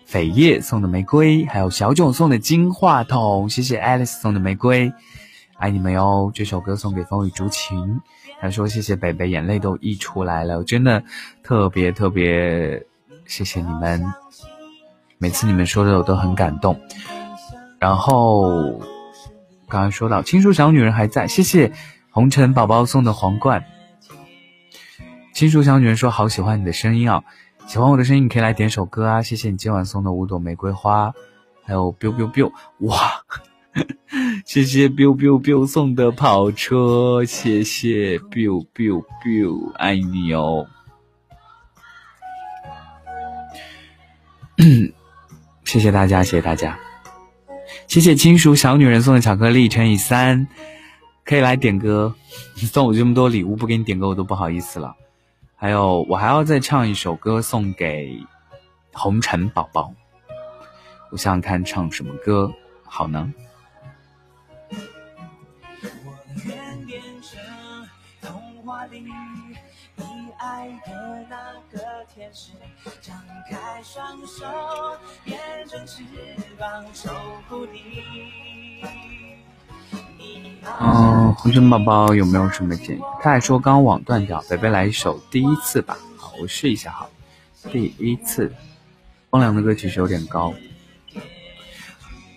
扉叶送的玫瑰，还有小囧送的金话筒，谢谢 Alice 送的玫瑰，爱你们哟！这首歌送给风雨竹琴。他说：“谢谢北北，眼泪都溢出来了，我真的特别特别谢谢你们，每次你们说的我都很感动。然后刚刚说到青树小女人还在，谢谢红尘宝宝送的皇冠。青树小女人说好喜欢你的声音啊，喜欢我的声音你可以来点首歌啊，谢谢你今晚送的五朵玫瑰花，还有 biu biu biu，哇。” *laughs* 谢谢 biu biu biu 送的跑车，谢谢 biu biu biu，爱你哦。*coughs* 谢谢大家，谢谢大家，谢谢亲属小女人送的巧克力乘以三，可以来点歌。*laughs* 送我这么多礼物，不给你点歌我都不好意思了。还有，我还要再唱一首歌送给红尘宝宝。我想想看，唱什么歌好呢？张开双手，变成翅膀守护你。红尘宝宝有没有什么建议？他还说刚网断掉，北北来一首第一次吧。好，我试一下哈。第一次，风凉的歌其实有点高。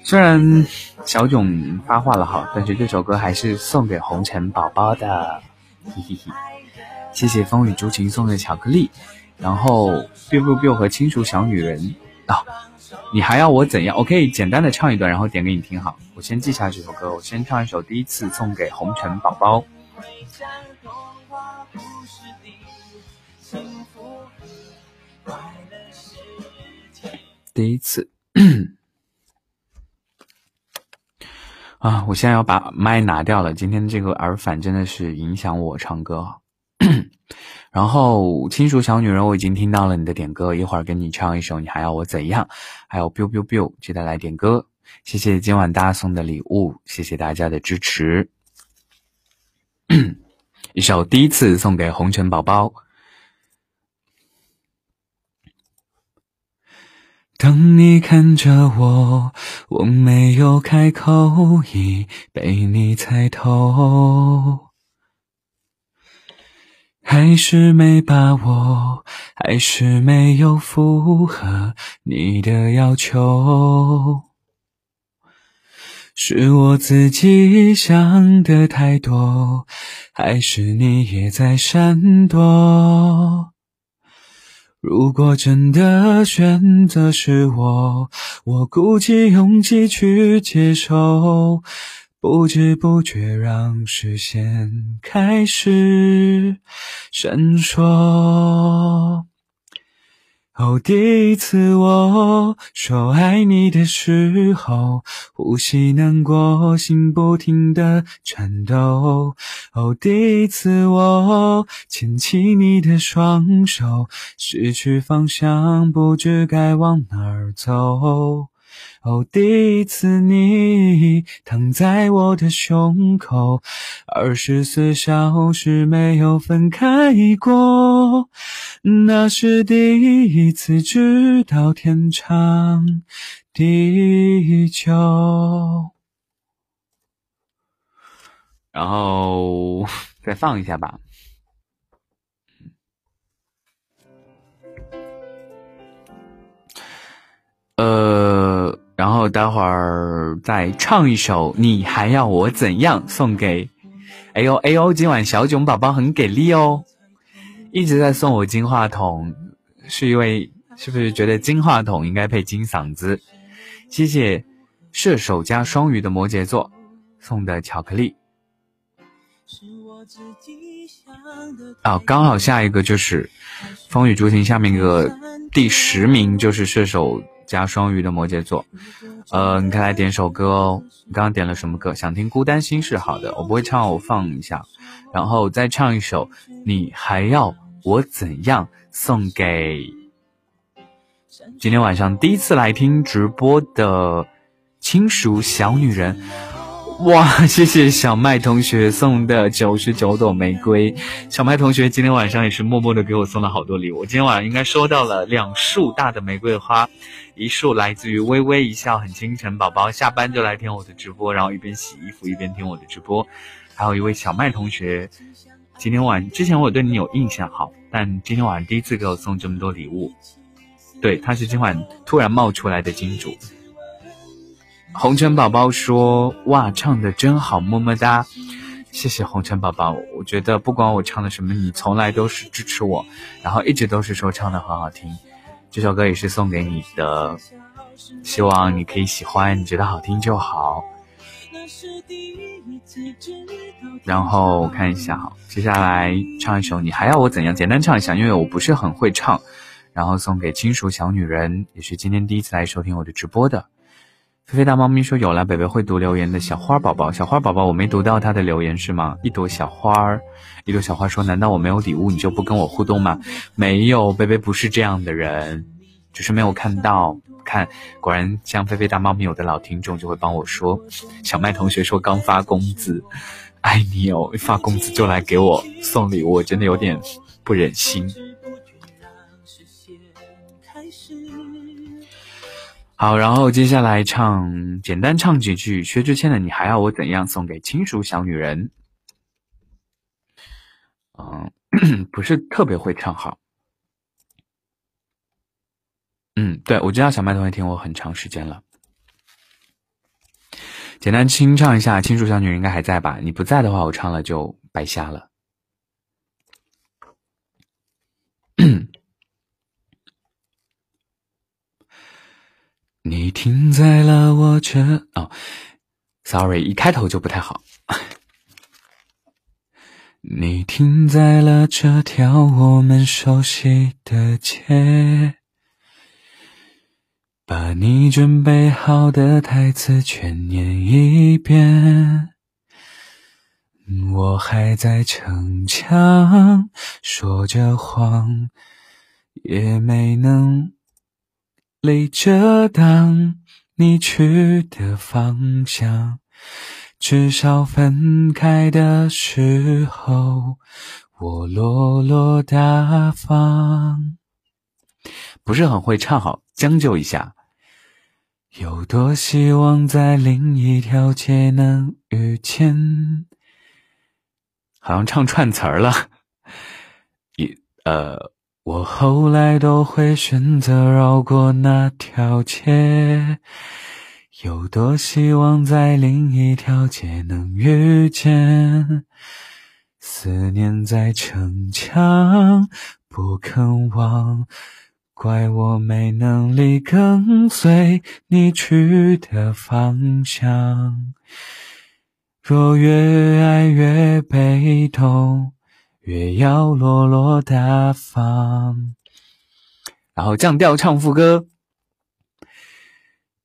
虽然小囧发话了哈，但是这首歌还是送给红尘宝宝的。嘿嘿嘿，谢谢风雨竹情送的巧克力，然后 biu biu biu 和轻熟小女人啊，你还要我怎样？我可以简单的唱一段，然后点给你听好。我先记下这首歌，我先唱一首第一次送给红尘宝宝。第一次。啊！我现在要把麦拿掉了。今天这个耳返真的是影响我唱歌。然后亲属小女人，我已经听到了你的点歌，一会儿给你唱一首。你还要我怎样？还有 biu biu biu，记得来点歌。谢谢今晚大家送的礼物，谢谢大家的支持。*coughs* 一首第一次送给红尘宝宝。当你看着我，我没有开口，已被你猜透。还是没把握，还是没有符合你的要求。是我自己想的太多，还是你也在闪躲？如果真的选择是我，我鼓起勇气去接受，不知不觉让视线开始闪烁。哦，第一次我说爱你的时候，呼吸难过，心不停的颤抖。哦，第一次我牵起你的双手，失去方向，不知该往哪儿走。哦，第一次你躺在我的胸口，二十四小时没有分开过，那是第一次知道天长地久。然后 *laughs* 再放一下吧。待会儿再唱一首，你还要我怎样？送给，哎呦哎呦，今晚小囧宝宝很给力哦，一直在送我金话筒，是因为是不是觉得金话筒应该配金嗓子？谢谢射手加双鱼的摩羯座送的巧克力。啊，刚好下一个就是风雨竹亭，下面一个第十名就是射手。加双鱼的摩羯座，呃，你可以来点首歌哦。你刚刚点了什么歌？想听《孤单心事》？好的，我不会唱，我放一下，然后再唱一首。你还要我怎样？送给今天晚上第一次来听直播的亲属小女人。哇，*laughs* 谢谢小麦同学送的九十九朵玫瑰。小麦同学今天晚上也是默默的给我送了好多礼物。我今天晚上应该收到了两束大的玫瑰花，一束来自于微微一笑很倾城宝宝，下班就来听我的直播，然后一边洗衣服一边听我的直播。还有一位小麦同学，今天晚之前我对你有印象好，但今天晚上第一次给我送这么多礼物。对，他是今晚突然冒出来的金主。红尘宝宝说：“哇，唱的真好，么么哒！谢谢红尘宝宝。我觉得不管我唱的什么，你从来都是支持我，然后一直都是说唱的很好听。这首歌也是送给你的，希望你可以喜欢，你觉得好听就好。然后我看一下哈，接下来唱一首，你还要我怎样？简单唱一下，因为我不是很会唱。然后送给亲属小女人，也是今天第一次来收听我的直播的。”菲菲大猫咪说：“有了，北北会读留言的。”小花宝宝，小花宝宝，我没读到他的留言是吗？一朵小花儿，一朵小花说：“难道我没有礼物，你就不跟我互动吗？”没有，贝贝不是这样的人，只是没有看到。看，果然像菲菲大猫咪有的老听众就会帮我说。小麦同学说刚发工资，爱你哦，发工资就来给我送礼物，我真的有点不忍心。好，然后接下来唱，简单唱几句薛之谦的《你还要我怎样》，送给亲属小女人。嗯，不是特别会唱好。嗯，对，我知道小麦同学听我很长时间了。简单清唱一下，《亲属小女人》应该还在吧？你不在的话，我唱了就白瞎了。你停在了我这哦，sorry，一开头就不太好。*laughs* 你停在了这条我们熟悉的街。把你准备好的台词全念一遍。我还在逞强，说着谎，也没能泪遮挡你去的方向。至少分开的时候，我落落大方。不是很会唱好，将就一下。有多希望在另一条街能遇见？好像唱串词儿了。一呃，我后来都会选择绕过那条街。有多希望在另一条街能遇见？思念在逞强，不肯忘。怪我没能力跟随你去的方向。若越爱越被动，越要落落大方。然后降调唱副歌。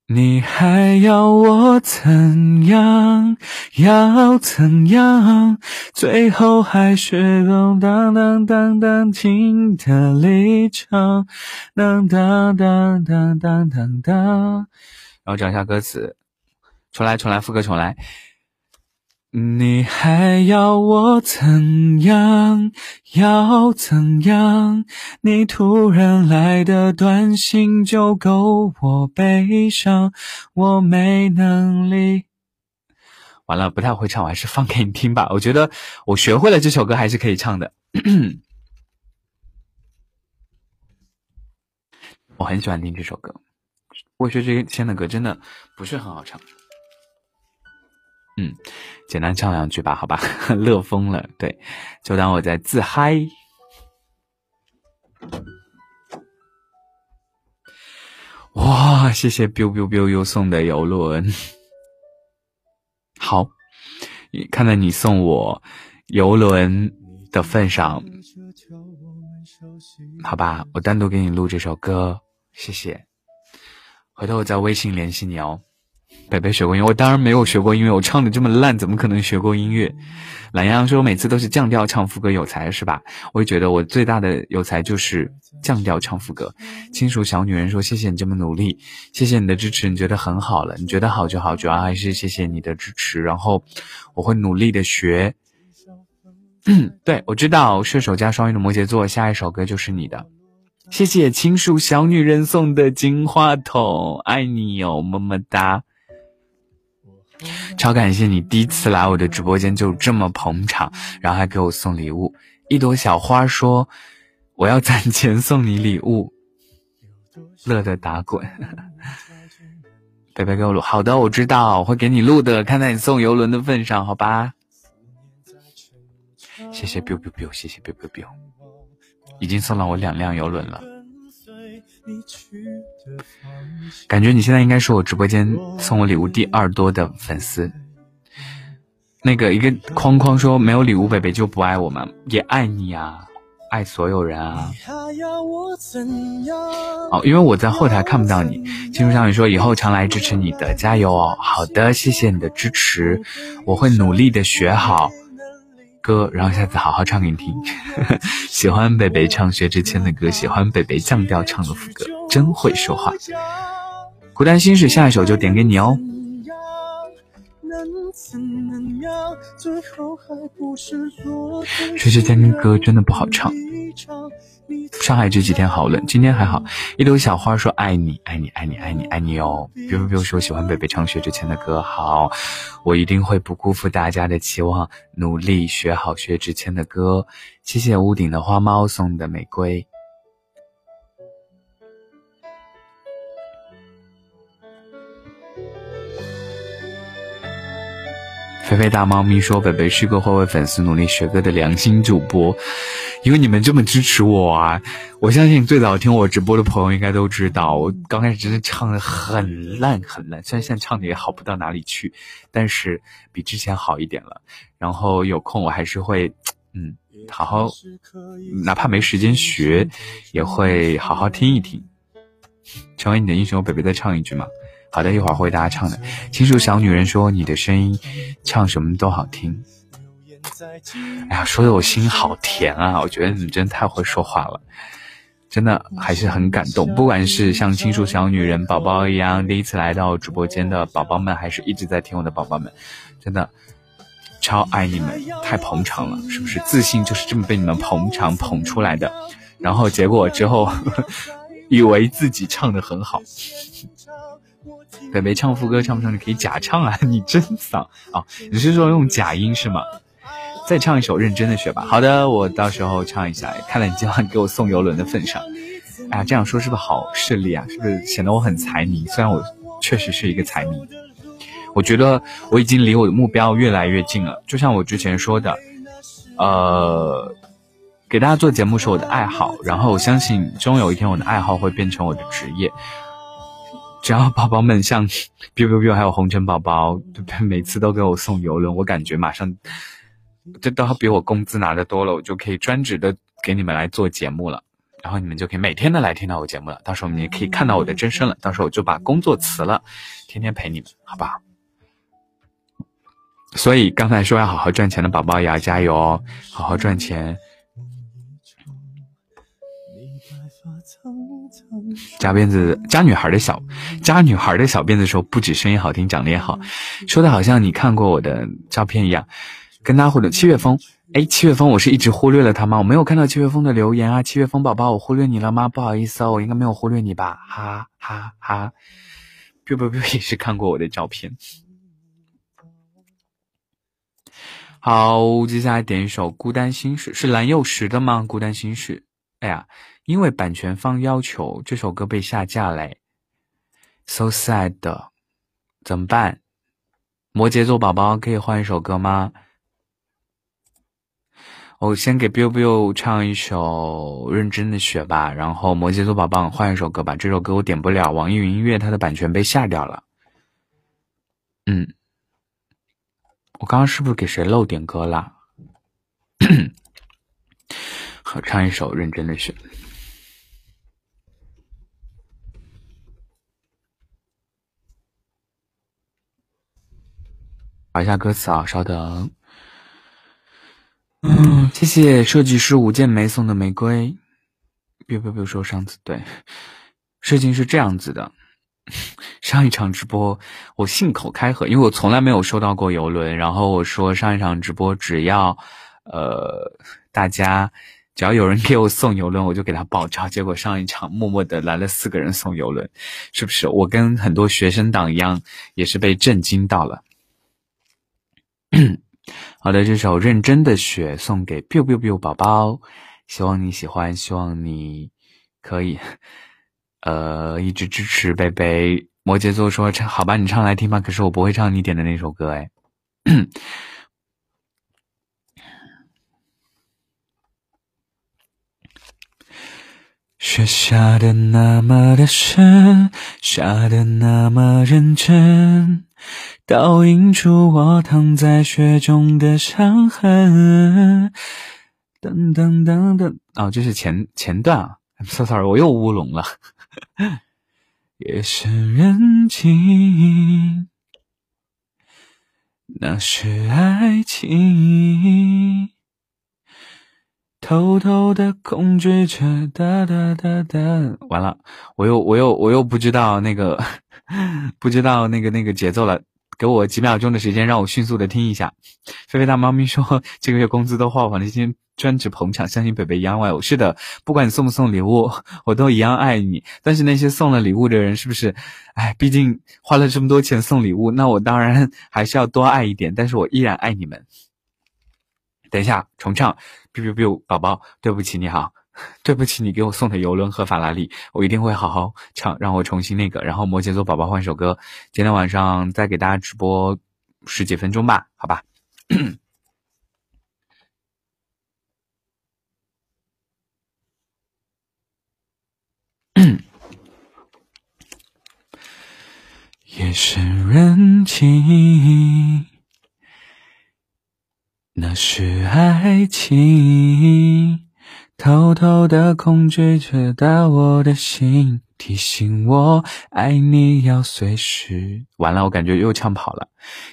你还要我怎样？要怎样？最后还是当当当当当轻的离场，当当当当当当当。然后讲一下歌词，重来，重来，副歌重来。你还要我怎样？要怎样？你突然来的短信就够我悲伤，我没能力。完了，不太会唱，我还是放给你听吧。我觉得我学会了这首歌还是可以唱的。我很喜欢听这首歌，我学这些的歌真的不是很好唱。嗯，简单唱两句吧，好吧，*laughs* 乐疯了。对，就当我在自嗨。哇，谢谢 biu biu biu 又送的游轮。好，看在你送我游轮的份上，好吧，我单独给你录这首歌，谢谢。回头我在微信联系你哦。北北学过音乐，我当然没有学过音乐，我唱的这么烂，怎么可能学过音乐？懒羊羊说每次都是降调唱副歌有才是吧？我也觉得我最大的有才就是降调唱副歌。亲属小女人说谢谢你这么努力，谢谢你的支持，你觉得很好了，你觉得好就好，主要还是谢谢你的支持，然后我会努力的学。*coughs* 对我知道射手加双鱼的摩羯座，下一首歌就是你的。谢谢亲属小女人送的金话筒，爱你哟，么么哒。超感谢你第一次来我的直播间就这么捧场，然后还给我送礼物。一朵小花说：“我要攒钱送你礼物。”乐得打滚。贝贝给我录，好的，我知道，我会给你录的。看在你送游轮的份上，好吧。谢谢 biu biu biu，谢谢 biu biu biu，已经送了我两辆游轮了。感觉你现在应该是我直播间送我礼物第二多的粉丝。那个一个框框说没有礼物，北北就不爱我们，也爱你啊，爱所有人啊。哦，因为我在后台看不到你。青竹小雨说以后常来支持你的，加油哦。好的，谢谢你的支持，我会努力的学好。歌，然后下次好好唱给你听。*laughs* 喜欢北北唱薛之谦的歌，喜欢北北降调唱的副歌，真会说话。孤单心事，下一首就点给你哦。薛之谦的歌真的不好唱。上海这几天好冷，今天还好。一朵小花说：“爱你，爱你，爱你，爱你，爱你哦。”比如，比如说喜欢北北唱薛之谦的歌，好，我一定会不辜负大家的期望，努力学好薛之谦的歌。谢谢屋顶的花猫送的玫瑰。菲菲大猫咪说：“北北是个会为粉丝努力学歌的良心主播，因为你们这么支持我啊！我相信最早听我直播的朋友应该都知道，我刚开始真的唱的很烂很烂，虽然现在唱的也好不到哪里去，但是比之前好一点了。然后有空我还是会，嗯，好好，哪怕没时间学，也会好好听一听。成为你的英雄，北北再唱一句嘛。”好的，一会儿会给大家唱的。青树小女人说：“你的声音，唱什么都好听。”哎呀，说的我心好甜啊！我觉得你真的太会说话了，真的还是很感动。不管是像青树小女人宝宝一样第一次来到直播间的宝宝们，还是一直在听我的宝宝们，真的超爱你们，太捧场了，是不是？自信就是这么被你们捧场捧出来的。然后结果之后，*laughs* 以为自己唱的很好。北北唱副歌唱不唱？你可以假唱啊！*laughs* 你真嗓啊！你是说用假音是吗？再唱一首认真的学吧。好的，我到时候唱一下。看在你今晚给我送游轮的份上，哎呀，这样说是不是好势利啊？是不是显得我很财迷？虽然我确实是一个财迷，我觉得我已经离我的目标越来越近了。就像我之前说的，呃，给大家做节目是我的爱好，然后我相信终有一天我的爱好会变成我的职业。只要宝宝们像 biu biu biu 还有红尘宝宝，对不对？每次都给我送游轮，我感觉马上这都要比我工资拿的多了，我就可以专职的给你们来做节目了，然后你们就可以每天的来听到我节目了。到时候你们也可以看到我的真身了。到时候我就把工作辞了，天天陪你们，好不好？所以刚才说要好好赚钱的宝宝也要加油哦，好好赚钱。夹辫子夹女孩的小夹女孩的小辫子的时候不止声音好听长得也好，说的好像你看过我的照片一样，跟他互动。七月风，哎，七月风，我是一直忽略了他吗？我没有看到七月风的留言啊，七月风宝宝，我忽略你了吗？不好意思哦，我应该没有忽略你吧？哈哈哈。不不不，也是看过我的照片。好，接下来点一首《孤单心事》，是蓝又时的吗？《孤单心事》，哎呀。因为版权方要求这首歌被下架嘞，so sad，怎么办？摩羯座宝宝可以换一首歌吗？我先给 biu biu 唱一首《认真的雪》吧，然后摩羯座宝宝换一首歌吧。这首歌我点不了，网易云音乐它的版权被下掉了。嗯，我刚刚是不是给谁漏点歌了？*coughs* 好，唱一首《认真的雪》。找一下歌词啊，稍等。嗯，谢谢设计师吴建梅送的玫瑰。别别别说上次对，事情是这样子的。*laughs* 上一场直播我信口开河，因为我从来没有收到过游轮。然后我说上一场直播只要呃大家只要有人给我送游轮，我就给他爆照。结果上一场默默的来了四个人送游轮，是不是？我跟很多学生党一样，也是被震惊到了。*clears throat* 好的，这首《认真的雪》送给 biu biu biu 宝宝，希望你喜欢，希望你可以，*laughs* 呃，一直支持贝贝。摩羯座说唱好吧，你唱来听吧。可是我不会唱你点的那首歌，哎。*clears throat* 雪下的那么的深，下的那么认真。倒映出我躺在雪中的伤痕。噔噔噔噔，哦，这是前前段啊。So sorry，我又乌龙了。*laughs* 夜深人静，那是爱情，偷偷的控制着。哒哒哒哒，完了，我又我又我又不知道那个 *laughs* 不知道那个那个节奏了。给我几秒钟的时间，让我迅速的听一下。菲菲大猫咪说，这个月工资都花完了，今天专职捧场，相信北北一样爱我。是的，不管你送不送礼物，我都一样爱你。但是那些送了礼物的人，是不是？哎，毕竟花了这么多钱送礼物，那我当然 *laughs* 还是要多爱一点。但是我依然爱你们。等一下，重唱，biu biu biu，宝宝，对不起，你好。*laughs* 对不起，你给我送的游轮和法拉利，我一定会好好唱，让我重新那个。然后摩羯座宝宝换首歌，今天晚上再给大家直播十几分钟吧，好吧。*coughs* 夜深人静，那是爱情。偷偷的控制着我的心，提醒我爱你要随时。完了，我感觉又唱跑了。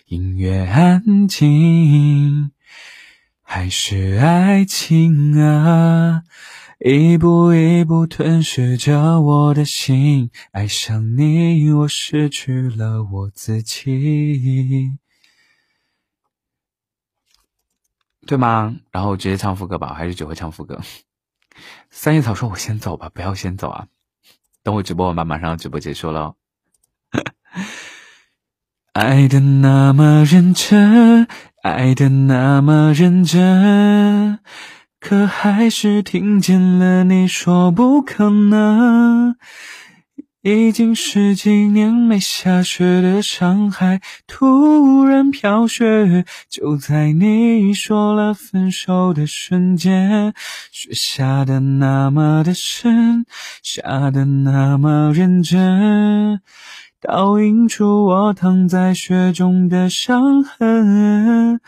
音乐安静，还是爱情啊？一步一步吞噬着我的心，爱上你，我失去了我自己，对吗？然后直接唱副歌吧，还是只会唱副歌。三叶草说：“我先走吧，不要先走啊！等我直播完吧，马上直播结束了。爱的那么认真，爱的那么认真，可还是听见了你说不可能。”已经十几年没下雪的上海，突然飘雪。就在你说了分手的瞬间，雪下的那么的深，下的那么认真，倒映出我躺在雪中的伤痕。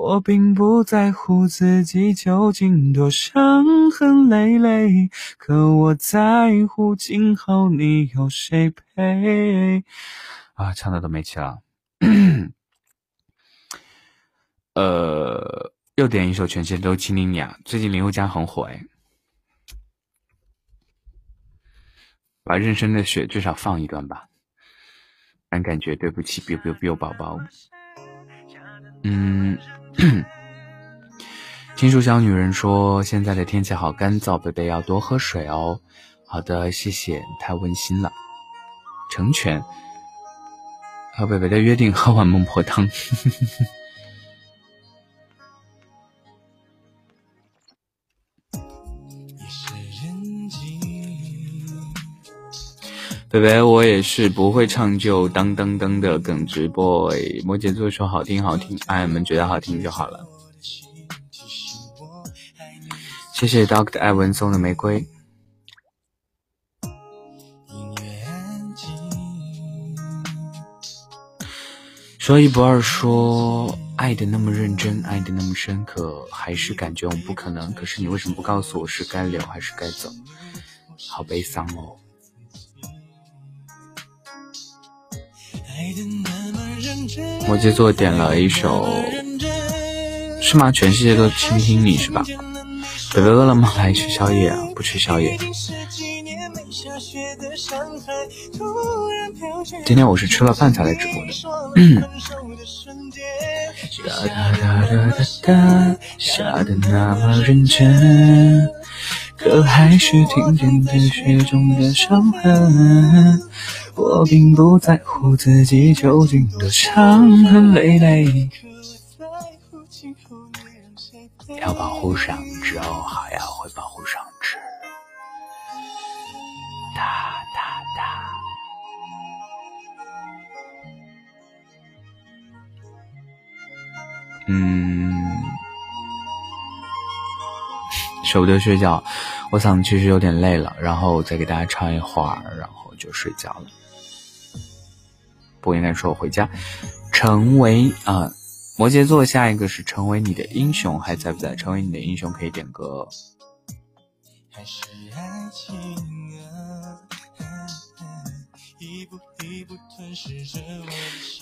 我并不在乎自己究竟多伤痕累累，可我在乎今后你有谁陪。啊，唱的都没气了。*coughs* 呃，又点一首《全世界都亲你》啊，最近林宥嘉很火哎，把《认真的雪》至少放一段吧，然感觉对不起，biu biu biu 宝宝。嗯。青树小女人说：“现在的天气好干燥，贝贝要多喝水哦。”好的，谢谢，太温馨了。成全和贝贝的约定，喝碗孟婆汤。贝贝，我也是不会唱就当当当的耿直 boy。摩羯座说好听好听，爱们觉得好听就好了。谢谢 Doctor 艾文送的玫瑰。说一不二，说爱的那么认真，爱的那么深刻，还是感觉我们不可能。可是你为什么不告诉我是该留还是该走？好悲伤哦。摩羯座点了一首，是吗？全世界都倾听你是吧？北北饿了吗？来吃宵夜啊？不吃宵夜。今天我是吃了饭才来直播的。哒哒哒哒哒哒，*clears throat* 下的那么认真，可还是听见在雪中的伤痕。我并不在乎自己究竟多伤痕累累，要保护上肢哦，还要会保护上肢。哒哒哒。嗯，舍不得睡觉，我嗓子其实有点累了，然后再给大家唱一会儿，然后就睡觉了。不应该说我回家，成为啊，摩羯座下一个是成为你的英雄，还在不在？成为你的英雄可以点歌。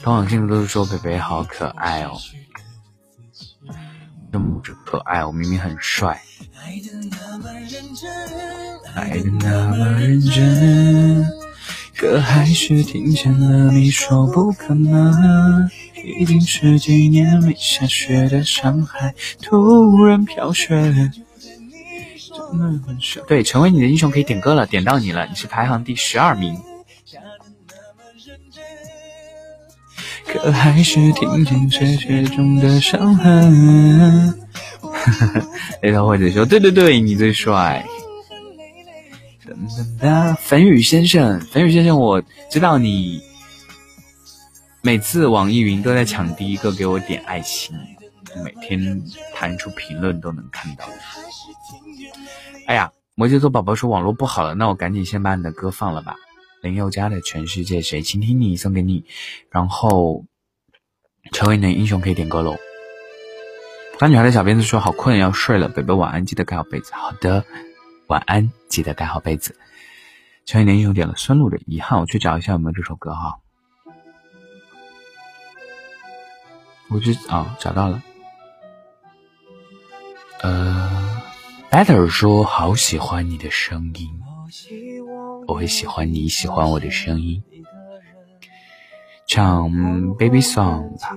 同往信的都是说北北好可爱哦，这么可爱，我明明很帅。爱的那么认真。可还是听见了你说不可能。已经十几年没下雪的上海，突然飘雪。对，成为你的英雄可以点歌了，点到你了，你是排行第十二名。可还是听见雪雪中的伤痕。雷头或者说，对对对，你最帅。噔噔噔，粉雨先生，粉雨先生，我知道你每次网易云都在抢第一个给我点爱心，每天弹出评论都能看到。哎呀，摩羯座宝宝说网络不好了，那我赶紧先把你的歌放了吧。林宥嘉的《全世界谁倾听你》送给你，然后成为你的英雄可以点歌喽。乖女孩的小辫子说好困要睡了，北北晚安，记得盖好被子。好的，晚安，记得盖好被子。成为你的英雄点了孙露的《遗憾》，我去找一下有没有这首歌哈。我去啊，找到了。呃，Better 说好喜欢你的声音。我会喜欢你喜欢我的声音，唱 Baby Song 吧。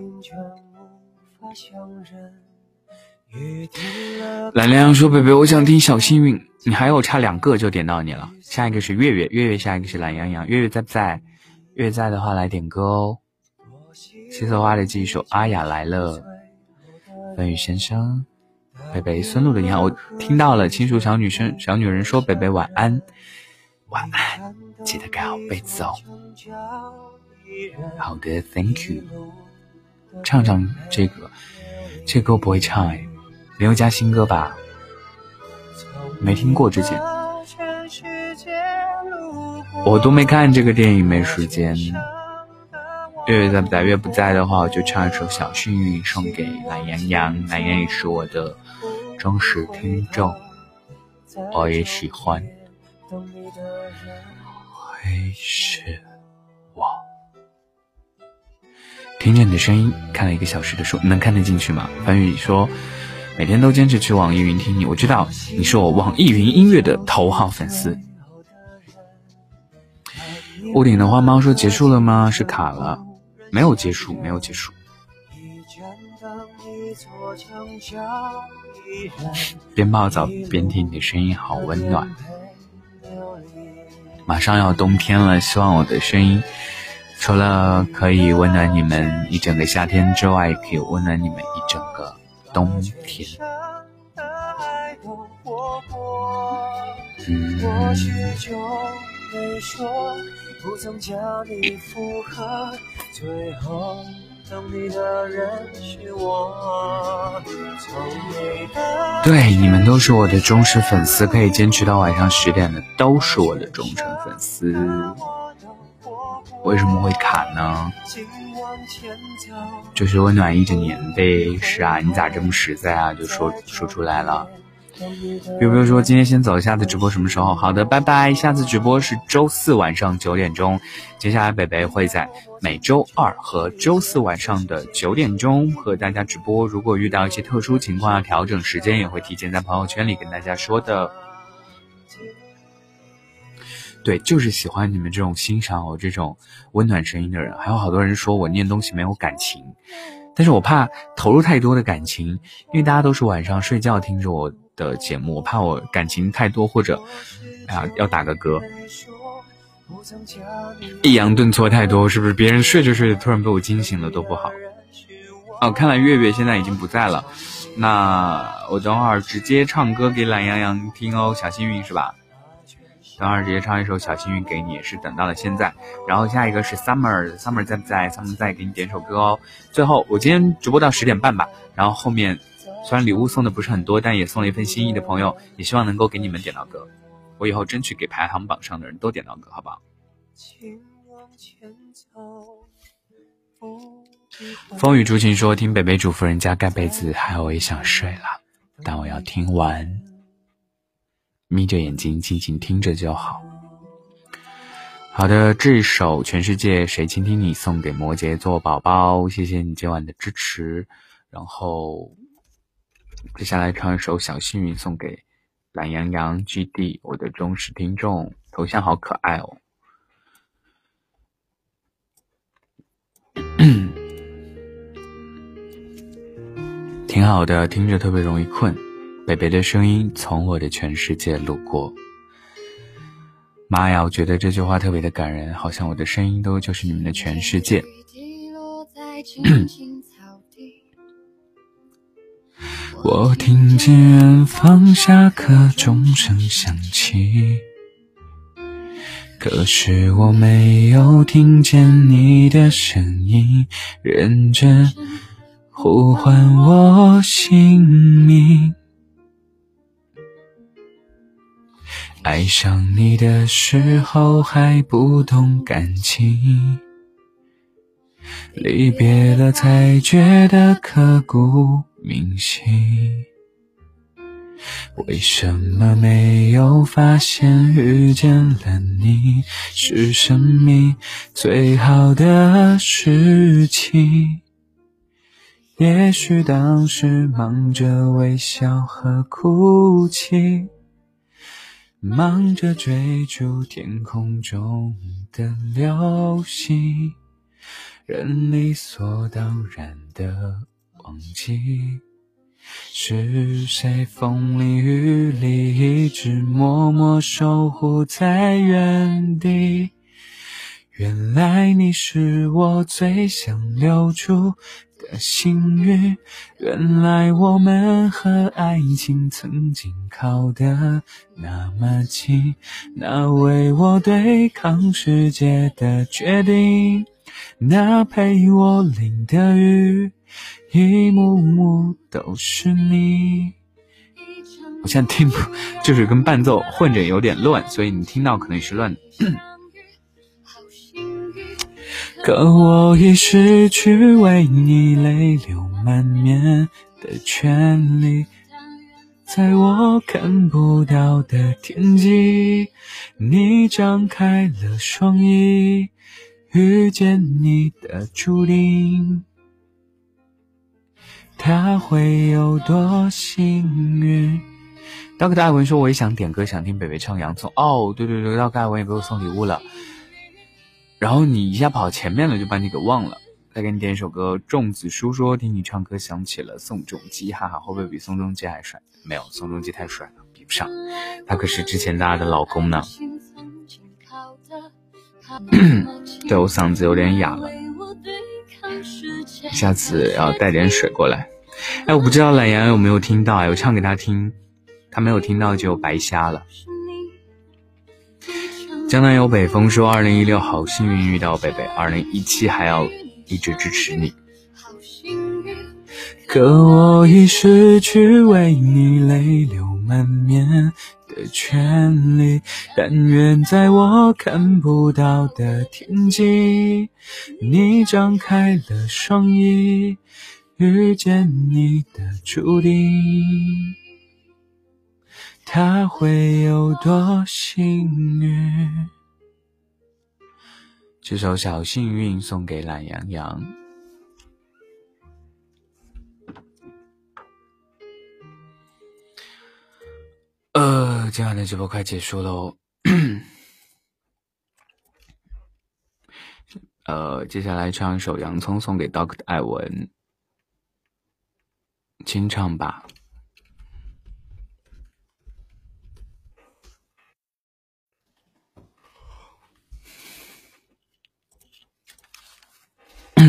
蓝亮说：“贝贝，我想听小幸运。你还有差两个就点到你了。下一个是月月，月月下一个是懒羊羊。月月在不在？月月在的话来点歌哦。七色花的记忆首《阿雅来了》。文宇先生，贝贝，孙露的你好，我听到了。轻熟小女生小女人说：北北晚安。”晚安，记得盖好被子哦。好的，Thank you。唱唱这个，这歌我不会唱哎，没有加新歌吧？没听过之前，我都没看这个电影，没时间。月月在不在？月不在的话，我就唱一首《小幸运》送给懒羊羊。懒羊羊也是我的忠实听众，我也喜欢。会是我听见你的声音，看了一个小时的书，能看得进去吗？樊宇说，每天都坚持去网易云听你，我知道你是我网易云音乐的头号粉丝。屋顶的花猫说结束了吗？是卡了，没有结束，没有结束。边泡澡边听你的声音，好温暖。马上要冬天了，希望我的声音除了可以温暖你们一整个夏天之外，也可以温暖你们一整个冬天。嗯。对，你们都是我的忠实粉丝，可以坚持到晚上十点的都是我的忠诚粉丝。为什么会卡呢？就是温暖一整年呗。是啊，你咋这么实在啊？就说说出来了。有没有说今天先走，下次直播什么时候？好的，拜拜。下次直播是周四晚上九点钟。接下来北北会在每周二和周四晚上的九点钟和大家直播。如果遇到一些特殊情况要调整时间，也会提前在朋友圈里跟大家说的。对，就是喜欢你们这种欣赏我这种温暖声音的人。还有好多人说我念东西没有感情，但是我怕投入太多的感情，因为大家都是晚上睡觉听着我。的节目，我怕我感情太多，或者，啊，要打个嗝，抑扬顿挫太多，是不是？别人睡着睡着突然被我惊醒了，都不好。哦，看来月月现在已经不在了，那我等会儿直接唱歌给懒羊羊听哦，小幸运是吧？等会儿直接唱一首小幸运给你，是等到了现在。然后下一个是 summer，summer 在不在？summer 在，给你点首歌哦。最后，我今天直播到十点半吧，然后后面。虽然礼物送的不是很多，但也送了一份心意的朋友，也希望能够给你们点到歌。我以后争取给排行榜上的人都点到歌，好不好？风雨竹琴说：“听北北嘱咐人家盖被子，害我也想睡了，但我要听完，眯着眼睛静静听着就好。”好的，这首《全世界谁倾听你》送给摩羯座宝宝，谢谢你今晚的支持，然后。接下来唱一首《小幸运》，送给懒洋洋 GD，我的忠实听众，头像好可爱哦。*clears throat* 挺好的，听着特别容易困。北北的声音从我的全世界路过。妈呀，我觉得这句话特别的感人，好像我的声音都就是你们的全世界。我听见远方下课钟声响起。可是我没有听见你的声音，认真呼唤我姓名。爱上你的时候还不懂感情，离别了才觉得刻骨铭心。为什么没有发现遇见了你是生命最好的事情？也许当时忙着微笑和哭泣，忙着追逐天空中的流星，人理所当然的忘记。是谁风里雨里一直默默守护在原地？原来你是我最想留住的幸运。原来我们和爱情曾经靠得那么近。那为我对抗世界的决定，那陪我淋的雨。一幕幕都是你。我现在听不，就是跟伴奏混着有点乱，所以你听到可能是乱。可我已失去为你泪流满面的权利，在我看不到的天际，你张开了双翼，遇见你的注定。他会有多幸运？道格艾文说：“我也想点歌，想听北北唱《洋葱》。”哦，对对对，道格艾文也给我送礼物了。然后你一下跑前面了，就把你给忘了。再给你点一首歌，仲子书说：“听你唱歌想起了宋仲基，哈哈，会不会比宋仲基还帅？没有，宋仲基太帅了，比不上。他可是之前大家的老公呢。*coughs* 对我嗓子有点哑了。”下次要带点水过来。哎，我不知道懒羊有没有听到哎，我唱给他听，他没有听到就白瞎了。江南有北风说，二零一六好幸运遇到北北，二零一七还要一直支持你。可我已失去为你泪流满面。的权利，但愿在我看不到的天际，你张开了双翼，遇见你的注定，他会有多幸运？这首《小幸运》送给懒羊羊。呃，今晚的直播快结束喽。*coughs* 呃，接下来唱一首《洋葱》，送给 Doctor 艾文，清唱吧。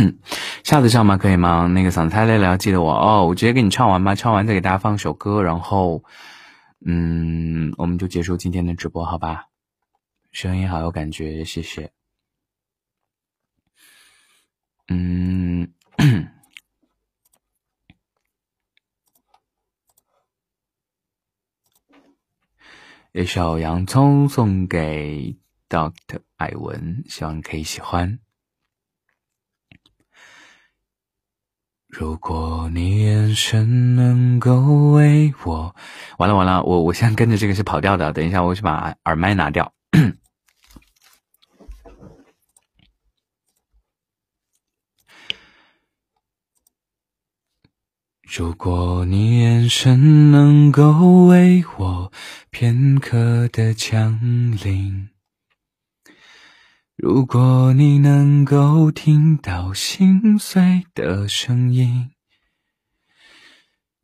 *coughs* 下次唱吗？可以吗？那个嗓子太累了，要记得我哦。我直接给你唱完吧，唱完再给大家放首歌，然后。嗯，我们就结束今天的直播，好吧？声音好有感觉，谢谢。嗯，*coughs* 一首洋葱送给 Doctor 艾文，希望你可以喜欢。如果你眼神能够为我，完了完了，我我现在跟着这个是跑调的，等一下我去把耳麦拿掉。*coughs* 如果你眼神能够为我片刻的降临。如果你能够听到心碎的声音，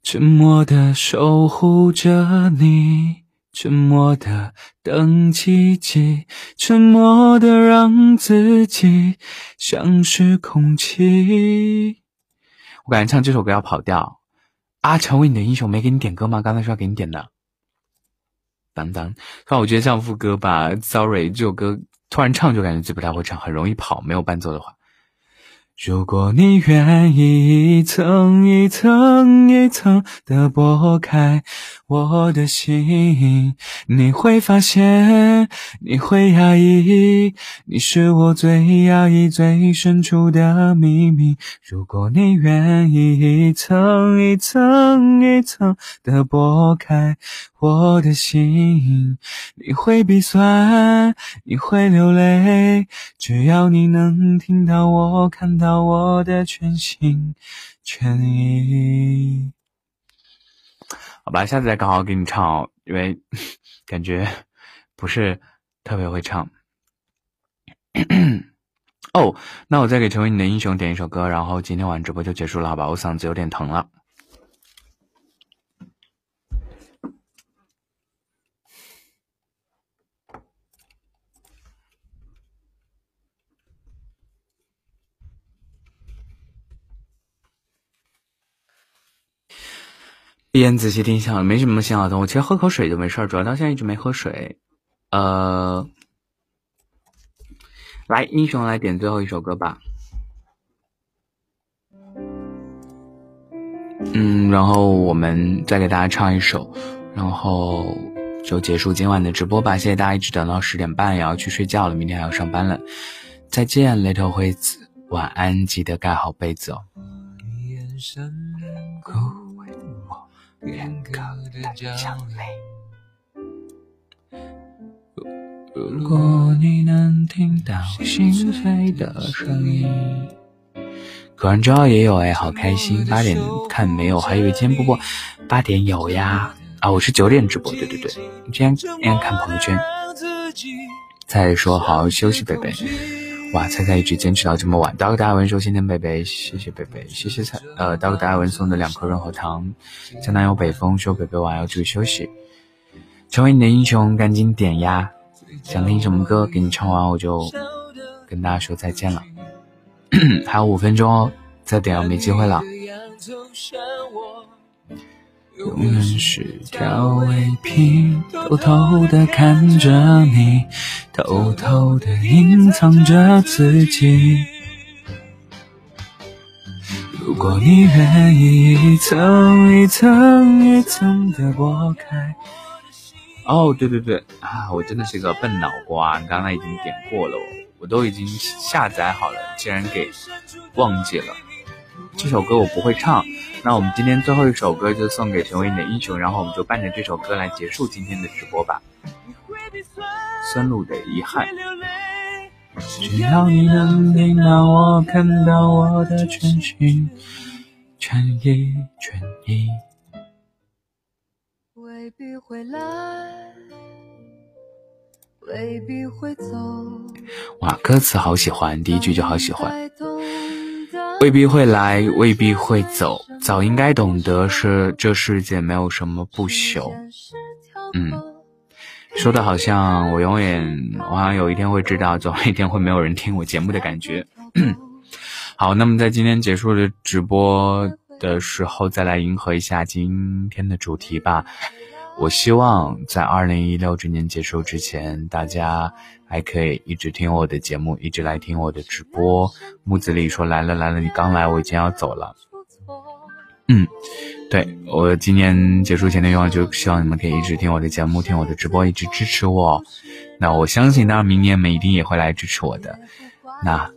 沉默的守护着你，沉默的等奇迹，沉默的让自己像是空气。我感觉唱这首歌要跑调。啊，成为你的英雄没给你点歌吗？刚才说要给你点的。当当，但我觉得这样副歌吧，Sorry，这首歌。*laughs* 突然唱就感觉自己不太会唱，很容易跑。没有伴奏的话，如果你愿意一层一层一层的剥开我的心，你会发现你会压抑，你是我最压抑最深处的秘密。如果你愿意一层一层一层的剥开。我的心，你会鼻酸，你会流泪，只要你能听到我，看到我的全心全意。好吧，下次再刚好给你唱哦，因为 *laughs* 感觉不是特别会唱。哦，那我再给成为你的英雄点一首歌，然后今天晚上直播就结束了，好吧？我嗓子有点疼了。闭眼仔细听，下没什么信号的，我其实喝口水就没事主要到现在一直没喝水。呃，来，英雄来点最后一首歌吧。嗯，然后我们再给大家唱一首，然后就结束今晚的直播吧。谢谢大家一直等到十点半，也要去睡觉了，明天还要上班了。再见，Little 惠子，晚安，记得盖好被子哦。严格的奖励。如果你能听到心碎的声音，可能周二也有哎，好开心！八点看没有？还以为今天不播八点有呀？啊，我是九点直播，对对对，今天今天看朋友圈。再说好好休息，贝贝。哇，菜菜一直坚持到这么晚。大哥大文说：“新天贝贝，谢谢贝贝，谢谢菜。呃，大哥大文送的两颗润喉糖。江南有北风，说贝贝晚要注意休息。成为你的英雄，赶紧点呀！想听什么歌，给你唱完我就跟大家说再见了。*clears throat* 还有五分钟哦，再点没机会了。”永远是条伪皮，偷偷的看着你，偷偷的隐藏着自己。如果你愿意一层一层一层的剥开。哦，对对对啊，我真的是个笨脑瓜，你刚才已经点过了，我都已经下载好了，竟然给忘记了。这首歌我不会唱。那我们今天最后一首歌就送给成为你的英雄，然后我们就伴着这首歌来结束今天的直播吧。孙露的遗憾。只要你能听到我，看到我的全心全意全意。未必会来，未必会走。哇，歌词好喜欢，第一句就好喜欢。未必会来，未必会走。早应该懂得，是这世界没有什么不朽。嗯，说的好像我永远，我好像有一天会知道，总有一天会没有人听我节目的感觉。*coughs* 好，那么在今天结束的直播的时候，再来迎合一下今天的主题吧。我希望在二零一六这年结束之前，大家还可以一直听我的节目，一直来听我的直播。木子李说：“来了来了，你刚来，我已经要走了。”嗯，对我今年结束前的愿望，就希望你们可以一直听我的节目，听我的直播，一直支持我。那我相信，当然明年们一定也会来支持我的。那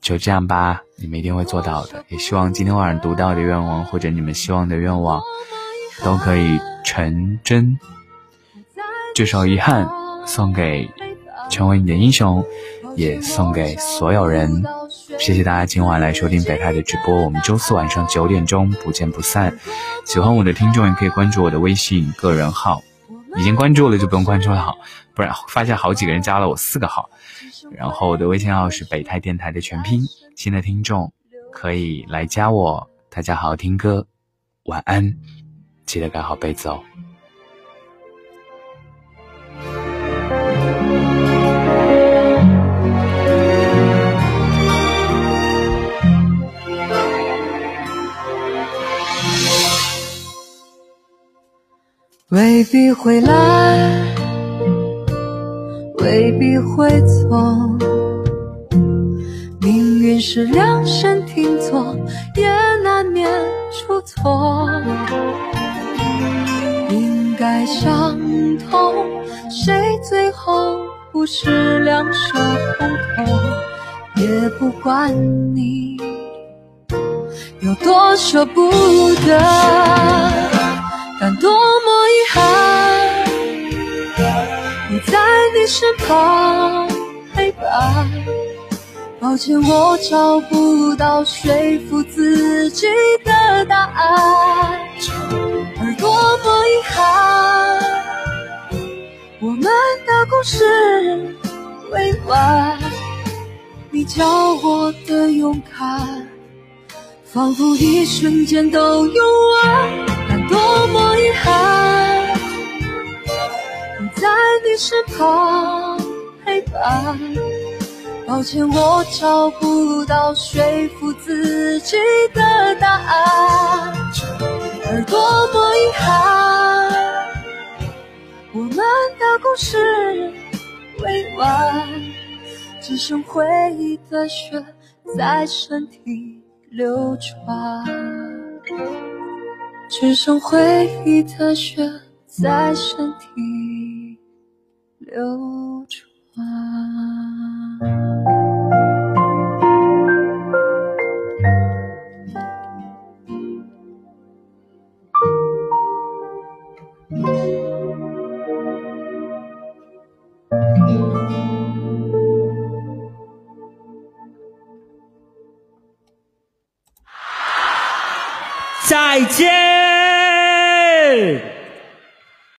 就这样吧，你们一定会做到的。也希望今天晚上读到的愿望，或者你们希望的愿望。都可以成真。这首遗憾送给成为你的英雄，也送给所有人。谢谢大家今晚来收听北派的直播，我们周四晚上九点钟不见不散。喜欢我的听众也可以关注我的微信个人号已经关注了就不用关注了，好，不然发现好几个人加了我四个号。然后我的微信号是北泰电台的全拼，新的听众可以来加我，大家好好听歌，晚安，记得盖好被子哦。未必会来，未必会走。命运是量身定做，也难免出错。该相同，谁最后不是两手空空？也不管你有多舍不得，但多么。遗憾不在你身旁陪伴，抱歉我找不到说服自己的答案，而多么遗憾，我们的故事未完，你教我的勇敢，仿佛一瞬间都用完，但多么遗憾。我在你身旁陪伴，抱歉我找不到说服自己的答案，而多么遗憾，我们的故事未完，只剩回忆的血在身体流转，只剩回忆的血在身体。流传。再见。